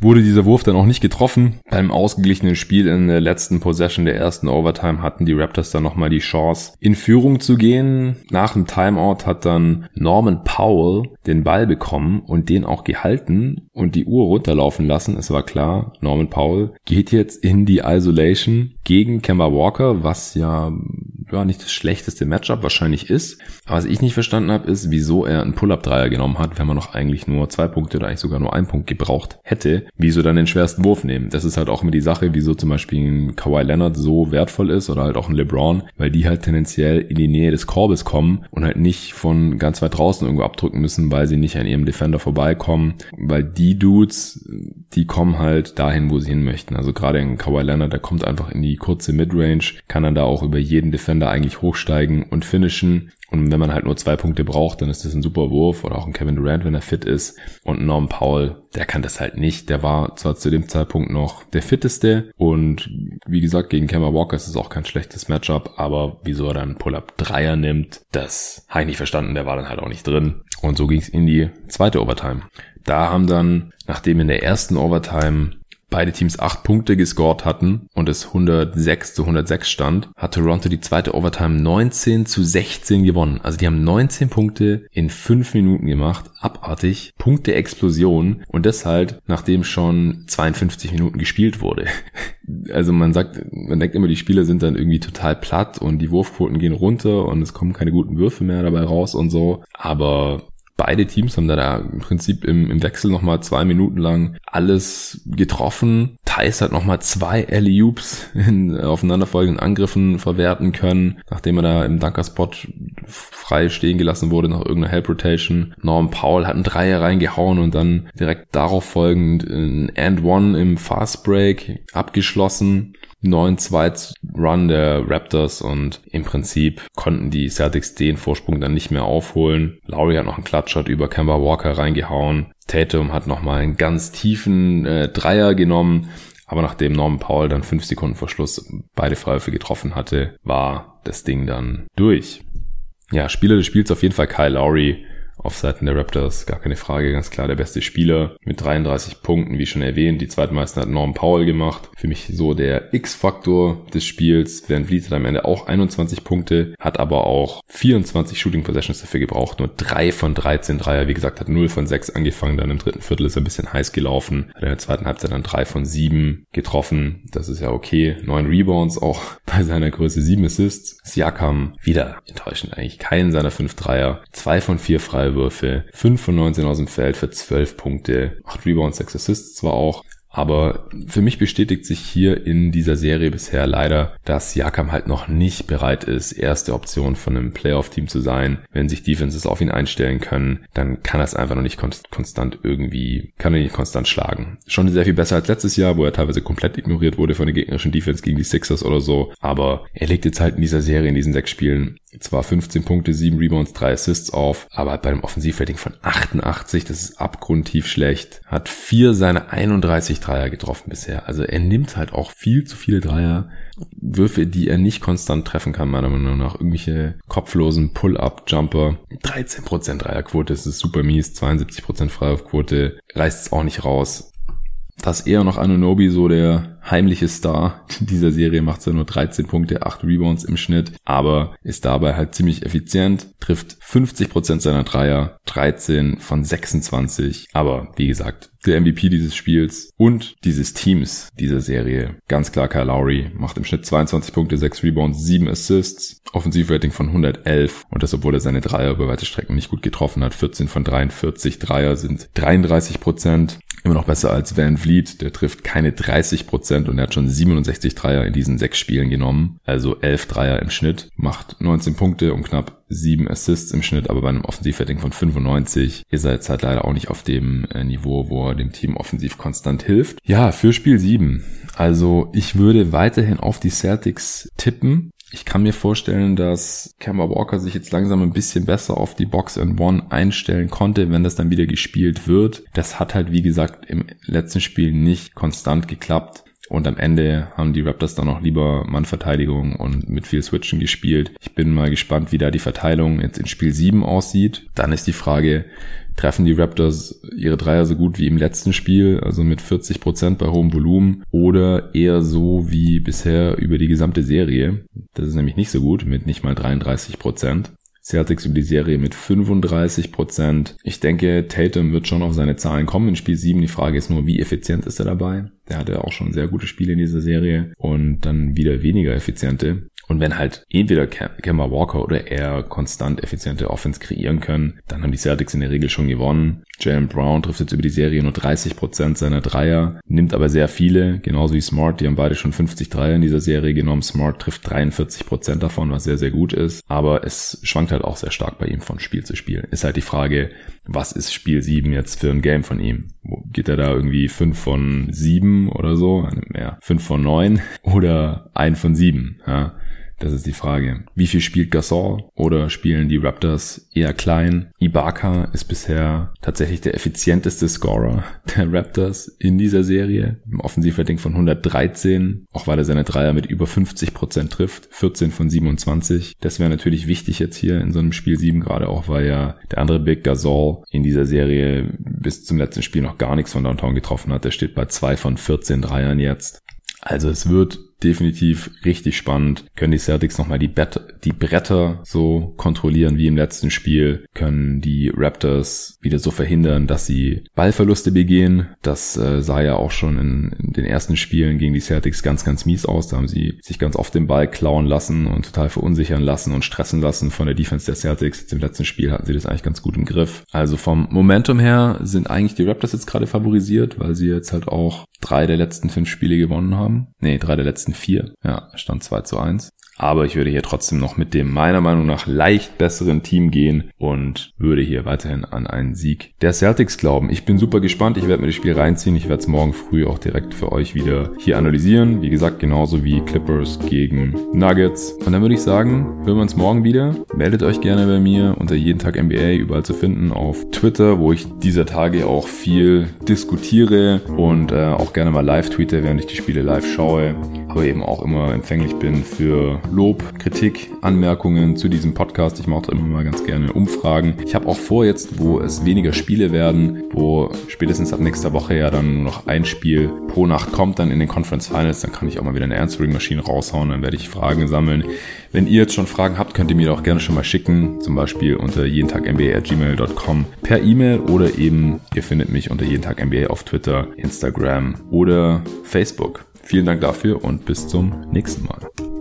[SPEAKER 1] wurde dieser Wurf dann auch nicht getroffen. Beim ausgeglichenen Spiel in der letzten Possession der ersten Overtime hatten die Raptors dann nochmal die Chance, in Führung zu gehen. Nach dem Timeout hat dann Norman Powell den Ball bekommen und den auch gehalten und die Uhr runterlaufen lassen. Es war klar, Norman Powell geht jetzt in die Isolation gegen Kemba Walker, was ja ja, nicht das schlechteste Matchup wahrscheinlich ist. Aber was ich nicht verstanden habe, ist, wieso er einen Pull-Up-Dreier genommen hat, wenn man noch eigentlich nur zwei Punkte oder eigentlich sogar nur einen Punkt gebraucht hätte. Wieso dann den schwersten Wurf nehmen? Das ist halt auch immer die Sache, wieso zum Beispiel ein Kawhi Leonard so wertvoll ist oder halt auch ein LeBron, weil die halt tendenziell in die Nähe des Korbes kommen und halt nicht von ganz weit draußen irgendwo abdrücken müssen, weil sie nicht an ihrem Defender vorbeikommen, weil die Dudes, die kommen halt dahin, wo sie hin möchten. Also gerade ein Kawhi Leonard, der kommt einfach in die kurze Midrange, kann dann da auch über jeden Defender da eigentlich hochsteigen und finishen. Und wenn man halt nur zwei Punkte braucht, dann ist das ein super Wurf oder auch ein Kevin Durant, wenn er fit ist. Und Norm Powell, der kann das halt nicht. Der war zwar zu dem Zeitpunkt noch der fitteste und wie gesagt, gegen Kemba Walker ist es auch kein schlechtes Matchup, aber wieso er dann Pull-Up Dreier nimmt, das habe ich nicht verstanden. Der war dann halt auch nicht drin. Und so ging es in die zweite Overtime. Da haben dann, nachdem in der ersten Overtime beide Teams acht Punkte gescored hatten und es 106 zu 106 stand, hat Toronto die zweite Overtime 19 zu 16 gewonnen. Also die haben 19 Punkte in fünf Minuten gemacht. Abartig. Punkte Explosion. Und deshalb, nachdem schon 52 Minuten gespielt wurde. Also man sagt, man denkt immer, die Spieler sind dann irgendwie total platt und die Wurfquoten gehen runter und es kommen keine guten Würfe mehr dabei raus und so. Aber beide Teams haben da, da im Prinzip im, im Wechsel nochmal zwei Minuten lang alles getroffen. Thais hat nochmal zwei Alley-Oops in aufeinanderfolgenden Angriffen verwerten können, nachdem er da im Dunker-Spot frei stehen gelassen wurde nach irgendeiner Help-Rotation. Norm Powell hat einen Dreier reingehauen und dann direkt darauf folgend ein And-One im Fast-Break abgeschlossen. 9-2 Run der Raptors und im Prinzip konnten die Celtics den Vorsprung dann nicht mehr aufholen. Lowry hat noch einen Klatschshot über Kemba Walker reingehauen. Tatum hat nochmal einen ganz tiefen äh, Dreier genommen. Aber nachdem Norman Powell dann fünf Sekunden vor Schluss beide Freiwürfe getroffen hatte, war das Ding dann durch. Ja, Spieler des Spiels auf jeden Fall Kyle Lowry auf Seiten der Raptors, gar keine Frage, ganz klar der beste Spieler mit 33 Punkten, wie schon erwähnt. Die zweitmeisten hat Norm Powell gemacht. Für mich so der X-Faktor des Spiels. Van Vliet hat am Ende auch 21 Punkte, hat aber auch 24 Shooting Possessions dafür gebraucht. Nur 3 von 13 Dreier. Wie gesagt, hat 0 von 6 angefangen. Dann im dritten Viertel ist er ein bisschen heiß gelaufen. Hat in der zweiten Halbzeit dann 3 von 7 getroffen. Das ist ja okay. 9 Rebounds auch bei seiner Größe. 7 Assists. Siakam wieder enttäuschend eigentlich. Keinen seiner 5 Dreier. 2 von 4 Freiwürfe. 5 von 19 aus dem Feld für 12 Punkte. 8 Rebounds, 6 Assists zwar auch. Aber für mich bestätigt sich hier in dieser Serie bisher leider, dass Jakam halt noch nicht bereit ist, erste Option von einem Playoff-Team zu sein. Wenn sich Defenses auf ihn einstellen können, dann kann er es einfach noch nicht konstant irgendwie, kann er nicht konstant schlagen. Schon sehr viel besser als letztes Jahr, wo er teilweise komplett ignoriert wurde von der gegnerischen Defense gegen die Sixers oder so. Aber er legt jetzt halt in dieser Serie, in diesen sechs Spielen, zwar 15 Punkte, 7 Rebounds, 3 Assists auf, aber bei einem Offensivrating von 88, das ist abgrundtief schlecht, hat vier seiner 31 Dreier getroffen bisher. Also er nimmt halt auch viel zu viele Dreier. Würfe, die er nicht konstant treffen kann, meiner Meinung nach. Irgendwelche kopflosen Pull-Up-Jumper. 13% Dreierquote, das ist super mies. 72% Freiwurfquote reißt es auch nicht raus. Das ist eher noch Anunobi so der heimliche Star dieser Serie, macht ja nur 13 Punkte, 8 Rebounds im Schnitt, aber ist dabei halt ziemlich effizient, trifft 50% seiner Dreier, 13 von 26, aber wie gesagt, der MVP dieses Spiels und dieses Teams dieser Serie. Ganz klar Kyle Lowry macht im Schnitt 22 Punkte, 6 Rebounds, 7 Assists, Offensivrating von 111 und das obwohl er seine Dreier über weite Strecken nicht gut getroffen hat. 14 von 43 Dreier sind 33 Prozent. Immer noch besser als Van Vliet, der trifft keine 30 Prozent und er hat schon 67 Dreier in diesen sechs Spielen genommen. Also 11 Dreier im Schnitt, macht 19 Punkte und knapp 7 Assists im Schnitt, aber bei einem Offensivrating von 95 ist er jetzt halt leider auch nicht auf dem äh, Niveau, wo er dem Team offensiv konstant hilft. Ja, für Spiel 7. Also ich würde weiterhin auf die Celtics tippen. Ich kann mir vorstellen, dass Kemba Walker sich jetzt langsam ein bisschen besser auf die Box and One einstellen konnte, wenn das dann wieder gespielt wird. Das hat halt, wie gesagt, im letzten Spiel nicht konstant geklappt. Und am Ende haben die Raptors dann noch lieber Mannverteidigung und mit viel Switchen gespielt. Ich bin mal gespannt, wie da die Verteilung jetzt in Spiel 7 aussieht. Dann ist die Frage, treffen die Raptors ihre Dreier so gut wie im letzten Spiel, also mit 40 Prozent bei hohem Volumen oder eher so wie bisher über die gesamte Serie. Das ist nämlich nicht so gut mit nicht mal 33%. Prozent. Celtics über die Serie mit 35 Prozent. Ich denke, Tatum wird schon auf seine Zahlen kommen in Spiel 7. Die Frage ist nur, wie effizient ist er dabei? Der hatte auch schon sehr gute Spiele in dieser Serie und dann wieder weniger effiziente. Und wenn halt entweder Kemba Walker oder er konstant effiziente Offense kreieren können, dann haben die Celtics in der Regel schon gewonnen. Jalen Brown trifft jetzt über die Serie nur 30% seiner Dreier, nimmt aber sehr viele, genauso wie Smart. Die haben beide schon 50 Dreier in dieser Serie genommen. Smart trifft 43% davon, was sehr, sehr gut ist. Aber es schwankt halt auch sehr stark bei ihm von Spiel zu Spiel. Ist halt die Frage, was ist Spiel 7 jetzt für ein Game von ihm? Geht er da irgendwie 5 von 7 oder so? Ja, 5 von 9 oder 1 von 7? Ja? Das ist die Frage. Wie viel spielt Gasol oder spielen die Raptors eher klein? Ibaka ist bisher tatsächlich der effizienteste Scorer der Raptors in dieser Serie. Im Offensivrating von 113, auch weil er seine Dreier mit über 50 Prozent trifft. 14 von 27. Das wäre natürlich wichtig jetzt hier in so einem Spiel 7, gerade auch weil ja der andere Big Gasol in dieser Serie bis zum letzten Spiel noch gar nichts von Downtown getroffen hat. Der steht bei 2 von 14 Dreiern jetzt. Also es wird definitiv richtig spannend. Können die Celtics nochmal die, die Bretter so kontrollieren wie im letzten Spiel? Können die Raptors wieder so verhindern, dass sie Ballverluste begehen? Das äh, sah ja auch schon in, in, den ersten Spielen gegen die Celtics ganz, ganz mies aus. Da haben sie sich ganz oft den Ball klauen lassen und total verunsichern lassen und stressen lassen von der Defense der Celtics. Jetzt im letzten Spiel hatten sie das eigentlich ganz gut im Griff. Also vom Momentum her sind eigentlich die Raptors jetzt gerade favorisiert, weil sie jetzt halt auch drei der letzten fünf Spiele gewonnen haben. Nee, drei der letzten letzten vier. Ja, stand 2 zu 1. Aber ich würde hier trotzdem noch mit dem meiner Meinung nach leicht besseren Team gehen und würde hier weiterhin an einen Sieg der Celtics glauben. Ich bin super gespannt. Ich werde mir das Spiel reinziehen. Ich werde es morgen früh auch direkt für euch wieder hier analysieren. Wie gesagt, genauso wie Clippers gegen Nuggets. Und dann würde ich sagen, hören wir uns morgen wieder. Meldet euch gerne bei mir unter jeden Tag NBA überall zu finden auf Twitter, wo ich dieser Tage auch viel diskutiere und äh, auch gerne mal live tweete, während ich die Spiele live schaue. Aber eben auch immer empfänglich bin für Lob, Kritik, Anmerkungen zu diesem Podcast. Ich mache auch immer mal ganz gerne Umfragen. Ich habe auch vor jetzt, wo es weniger Spiele werden, wo spätestens ab nächster Woche ja dann nur noch ein Spiel pro Nacht kommt, dann in den Conference Finals, dann kann ich auch mal wieder eine Answering Machine raushauen, dann werde ich Fragen sammeln. Wenn ihr jetzt schon Fragen habt, könnt ihr mir auch gerne schon mal schicken, zum Beispiel unter jedentagmba.gmail.com per E-Mail oder eben ihr findet mich unter jeden Tag MBA auf Twitter, Instagram oder Facebook. Vielen Dank dafür und bis zum nächsten Mal.